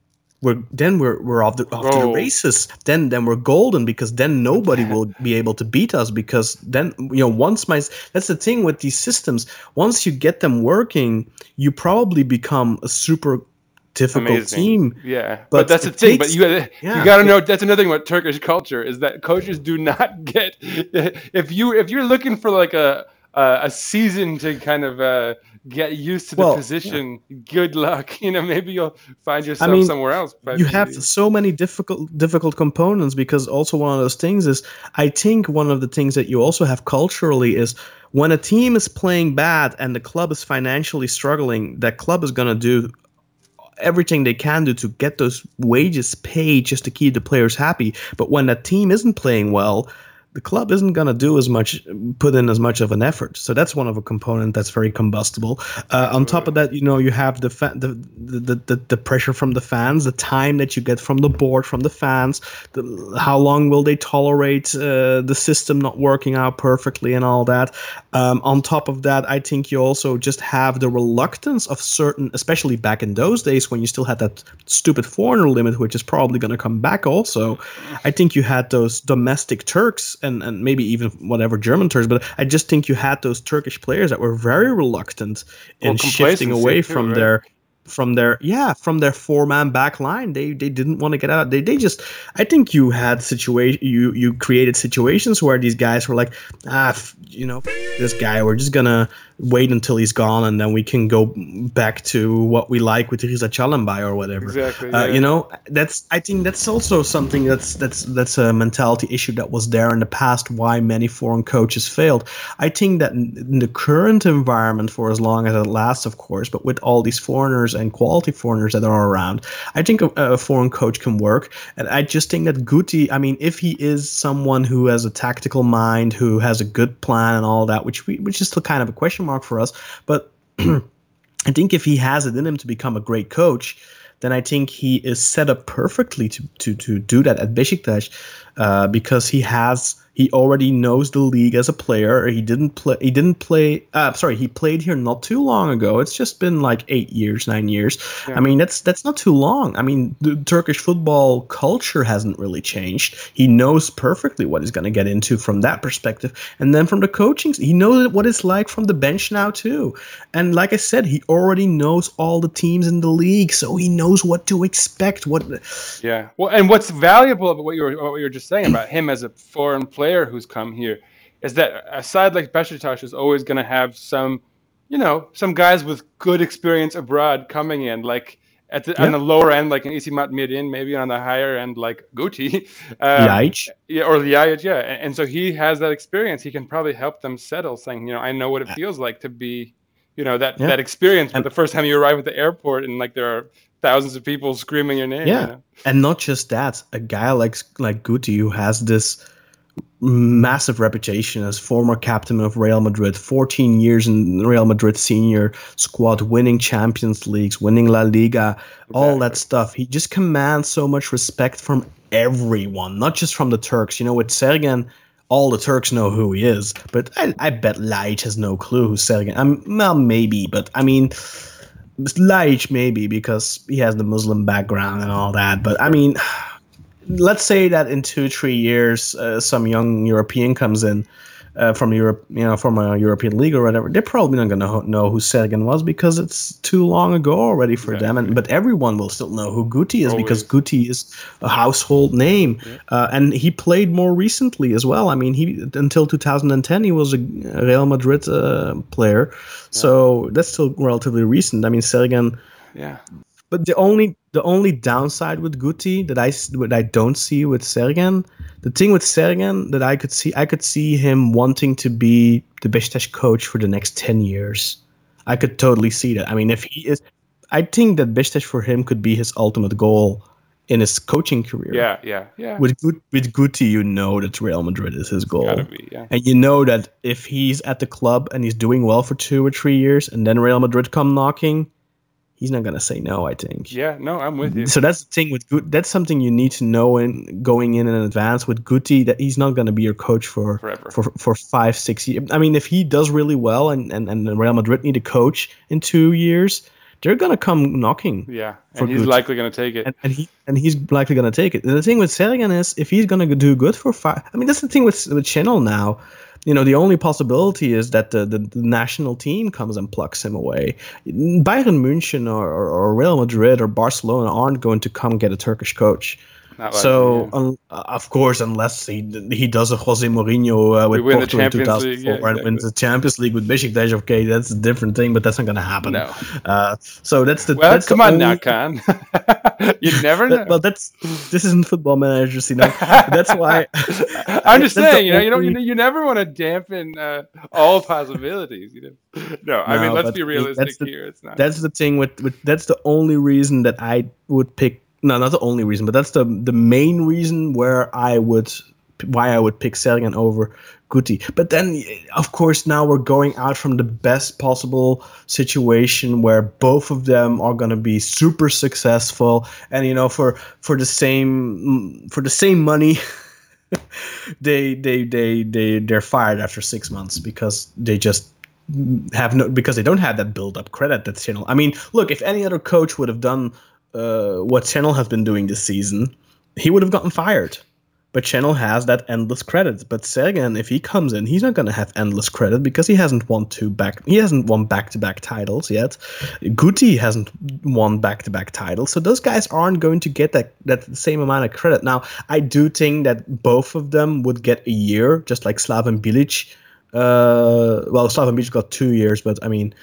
we're then we're we're off the off to the Oh. races. Then then we're golden because then nobody will be able to beat us because then you know once my that's the thing with these systems. Once you get them working, you probably become a super difficult Amazing. team. Yeah, but, But that's the thing. takes- but you gotta, yeah. you gotta know that's another thing about Turkish culture is that coaches do not (laughs) get if you if you're looking for like a a, a season to kind of uh, get used to the Well, position. Good luck. (laughs) You know, maybe you'll find yourself mean, somewhere else. But you have so many difficult difficult components because also one of those things is I think one of the things that you also have culturally is when a team is playing bad and the club is financially struggling, that club is going to do everything they can do to get those wages paid just to keep the players happy. But when that team isn't playing well, the club isn't going to do as much, put in as much of an effort. So that's one of a component that's very combustible. Uh, on top of that, you know, you have the, fa- the, the, the the pressure from the fans, the time that you get from the board, from the fans, the, how long will they tolerate uh, the system not working out perfectly and all that. Um, on top of that, I think you also just have the reluctance of certain, especially back in those days when you still had that stupid foreigner limit, which is probably going to come back also. I think you had those domestic Turks and, and maybe even whatever German Turks, but I just think you had those Turkish players that were very reluctant in Well, shifting away too, from right? their from their yeah from their four man back line they they didn't want to get out they, they just i think you had situation you you created situations where these guys were like ah f- you know this guy we're just gonna wait until he's gone and then we can go back to what we like with Rıza Çalımbay or whatever. Exactly, uh, yeah. you know that's i think that's also something that's that's that's a mentality issue that was there in the past why many foreign coaches failed. I think that in, in the current environment for as long as it lasts of course but with all these foreigners and quality foreigners that are around i think a, a foreign coach can work. And i just think that guti i mean if he is someone who has a tactical mind who has a good plan and all that which we which is still kind of a question mark for us but (clears throat) I think if he has it in him to become a great coach, then I think he is set up perfectly to to to do that at Besiktas, uh, because he has He already knows the league as a player. He didn't play. He didn't play. Uh, sorry, he played here not too long ago. It's just been like eight years, nine years. I mean, that's that's not too long. I mean, the Turkish football culture hasn't really changed. He knows perfectly what he's going to get into from that perspective, and then from the coaching, he knows what it's like from the bench now too. And like I said, he already knows all the teams in the league, so he knows what to expect. What Yeah. Well, and what's valuable about what you were what you were just saying about him as a foreign player who's come here is that a side like Besiktas is always going to have some, you know, some guys with good experience abroad coming in, like at the, on the lower end, like an Isimat Mirin, maybe on the higher end, like Guti. (laughs) Um. Yeah, or Ljajic, yeah. And, and so he has that experience. He can probably help them settle, saying, you know, I know what it feels like to be, you know, that Yeah. that experience. But the first time you arrive at the airport and like there are thousands of people screaming your name. Yeah, you know? and not just that, a guy like like Guti who has this massive reputation as former captain of Real Madrid, 14 years in Real Madrid senior squad, winning Champions Leagues, winning La Liga, all that stuff. He just commands so much respect from everyone, not just from the Turks. You know, with Sergen, all the Turks know who he is, but I, I bet Ljajic has no clue who Sergen. I'm well, maybe, but I mean. Ljajic maybe because he has the Muslim background and all that. But I mean, let's say that in two three years, uh, some young European comes in uh, from Europe, you know, from a European league or whatever. They're probably not going to know who Sergen was because it's too long ago already for them. And but everyone will still know who Guti is because Guti is a household name, uh, and he played more recently as well. I mean, he until 2010 he was a Real Madrid uh, player, so that's still relatively recent. I mean, Sergen. Yeah. But the only the only downside with Guti that I that I don't see with Sergen, the thing with Sergen that I could see, I could see him wanting to be the Beşiktaş coach for the next ten years. I could totally see that. I mean, if he is, I think that Beşiktaş for him could be his ultimate goal in his coaching career. Yeah. Yeah. Yeah. With Gut, with Guti, you know that Real Madrid is his goal. Be. Yeah. And you know that if he's at the club and he's doing well for two or three years, and then Real Madrid come knocking, he's not gonna say no. I think. Yeah. No, I'm with you. So that's the thing with Gut. That's something you need to know in going in in advance with Guti that he's not going to be your coach for Forever. for for five six years. I mean, if he does really well and and and Real Madrid need a coach in two years, they're going to come knocking. Yeah. And he's good. likely going to take it. And, and he and he's likely going to take it. And the thing with Sergen is, if he's going to do good for five, I mean, that's the thing with with Şenol now. You know, the only possibility is that the, the, the national team comes and plucks him away. Bayern München or, or, or Real Madrid or Barcelona aren't going to come get a Turkish coach. Not So, uh, of course, unless he he does a Jose Mourinho uh, with Porto in Champions League, 2004 yeah, and wins the Champions League with Besiktas, okay, that's a different thing, but that's not going to happen. No. Uh, so that's the well, that's come the on only, now, Kaan. (laughs) you never know. that- well, that's this isn't football managers, you know. (laughs) That's why. (laughs) I'm just saying, you know, you don't, you, know, you never want to dampen uh, all possibilities. You know, no, I mean, let's be realistic that's the- here. It's not. That's the thing with, with that's the only reason that I would pick. No, not the only reason, but that's the the main reason where I would why I would pick Sergen over Guti. But then, of course, now we're going out from the best possible situation where both of them are going to be super successful, and you know, for for the same for the same money. (laughs) they they they they they're fired after six months because they just have no because they don't have that build up credit that's that Şenol. I mean, look, if any other coach would have done uh, what Şenol has been doing this season, he would have gotten fired. But Şenol has that endless credit. But Sergen, if he comes in, he's not going to have endless credit because he hasn't won two back. He hasn't won back to back titles yet. Guti hasn't won back to back titles. So those guys aren't going to get that that same amount of credit. Now, I do think that both of them would get a year, just like Slaven Bilic uh, well, Slaven Bilic got two years, but I mean,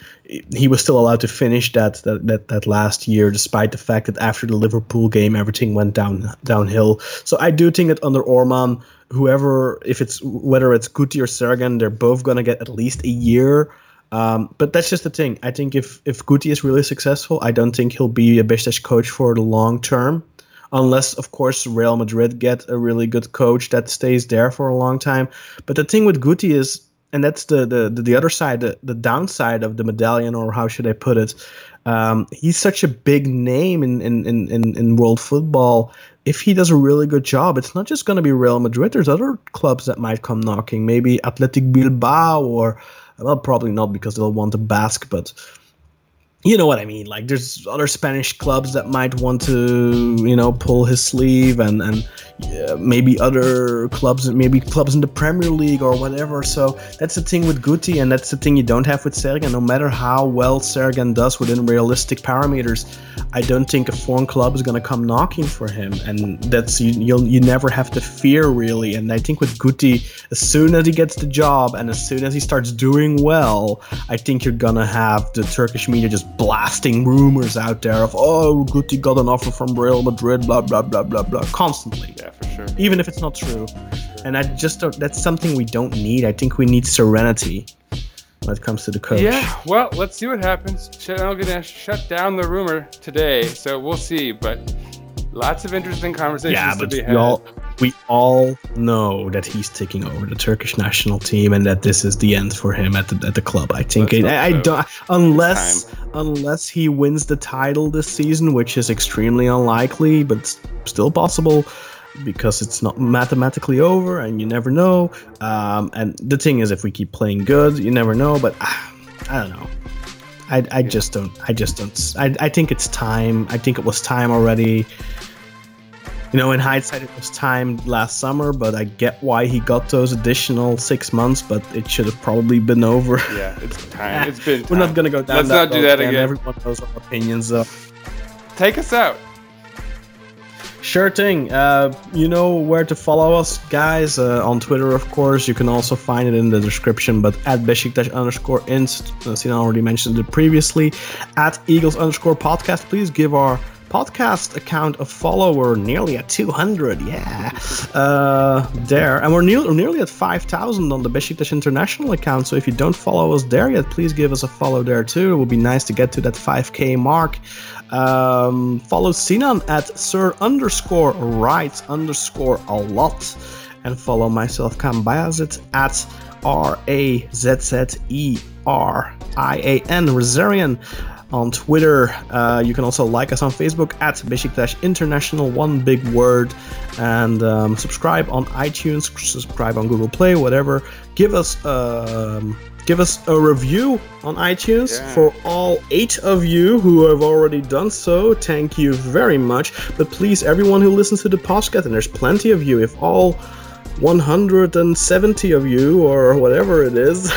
he was still allowed to finish that, that that that last year, despite the fact that after the Liverpool game, everything went down downhill. So I do think that under Orman, whoever, if it's whether it's Guti or Sergen, they're both gonna get at least a year. Um, but that's just the thing. I think if if Guti is really successful, I don't think he'll be a Besiktas coach for the long term unless of course Real Madrid get a really good coach that stays there for a long time. But the thing with Guti is and that's the the the, the other side, the, the downside of the medallion, or how should I put it? Um, he's such a big name in in, in, in world football. If he does a really good job, it's not just going to be Real Madrid. There's other clubs that might come knocking. Maybe Athletic Bilbao, or well, probably not because they'll want to bask, but you know what I mean. Like there's other Spanish clubs that might want to, you know, pull his sleeve, and and yeah, maybe other clubs, maybe clubs in the Premier League or whatever. So that's the thing with Guti, and that's the thing you don't have with Sergen. No matter how well Sergen does within realistic parameters, I don't think a foreign club is going to come knocking for him, and that's you you'll you never have to fear really. And I think with Guti, as soon as he gets the job and as soon as he starts doing well, I think you're gonna have the Turkish media just blasting rumors out there of oh Guti got an offer from Real Madrid, blah blah blah blah blah, constantly. Yeah, for sure. Even if it's not true, and I just don't, that's something we don't need. I think we need serenity when it comes to the coach. Yeah, well, let's see what happens. Şenol gonna shut down the rumor today, so we'll see. But lots of interesting conversations Yeah, to but be we had. all we all know that he's taking over the Turkish national team and that this is the end for him at the at the club. I think it, I, I don't unless unless he wins the title this season, which is extremely unlikely, but still possible because it's not mathematically over and you never know. Um, and the thing is, if we keep playing good, you never know. But ah, I don't know. I, I just don't. I just don't. I, I think it's time. I think it was time already. You know, in hindsight, it was time last summer, but I get why he got those additional six months. But it should have probably been over. Yeah, it's (laughs) time. It's been. Time. We're not gonna go down. Let's that not do that again. again. Everyone knows our opinions, though. Take us out. Sure thing. Uh, you know where to follow us, guys. Uh, on Twitter, of course. You can also find it in the description. But at Besiktas underscore inst, uh, Sina already mentioned it previously. At Eagles underscore podcast. Please give our podcast account a follower nearly at 200. Yeah, uh, there, and we're near, nearly at 5,000 on the Besiktas International account. So if you don't follow us there yet, please give us a follow there too. It would be nice to get to that 5K mark. Um, follow Sinan at Sir underscore right underscore a lot. And follow myself, Kaan Bayazit, at R A Z Z E R I A N, Razzerian on Twitter. Uh, you can also like us on Facebook at Besiktas International, one big word. And um, subscribe on iTunes, subscribe on Google Play, whatever. Give us um, give us a review on iTunes Yeah. for all eight of you who have already done so. Thank you very much. But please, everyone who listens to the podcast, and there's plenty of you, if all 170 of you or whatever it is.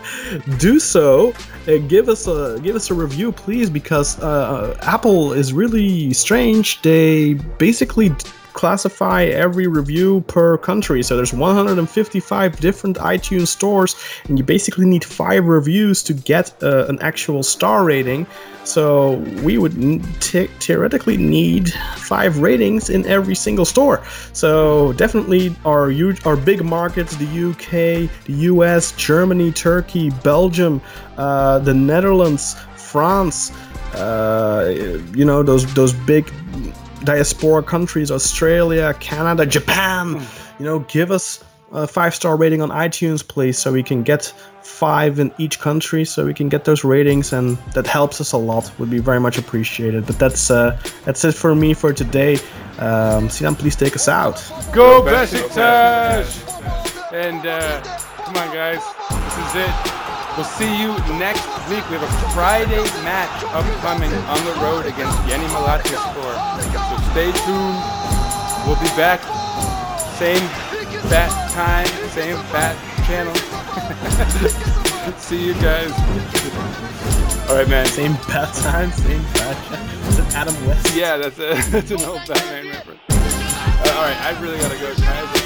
(laughs) Do so uh, give us a give us a review please because uh, apple is really strange. They basically classify every review per country so there's 155 different itunes stores and you basically need five reviews to get uh, an actual star rating so we would te- theoretically need five ratings in every single store. So definitely our huge, our big markets: the UK, the US, Germany, Turkey, Belgium, uh, the Netherlands, France. Uh, you know those those big diaspora countries: Australia, Canada, Japan. You know, give us a five star rating on iTunes, please, so we can get five in each country, so we can get those ratings, and that helps us a lot. Would be very much appreciated. But that's uh, that's it for me for today. Um, Sinan, please take us out. Go Go Besiktas! And uh, come on, guys, this is it. We'll see you next week. We have a Friday match upcoming on the road against Yeni Malatya score. So stay tuned. We'll be back. Same bat time, same bat channel. (laughs) see you guys. All right, man. Same bad time, same bad. Is it Adam West? Yeah, that's a (laughs) that's an old Batman reference. Uh, all right, I really gotta go. Guys.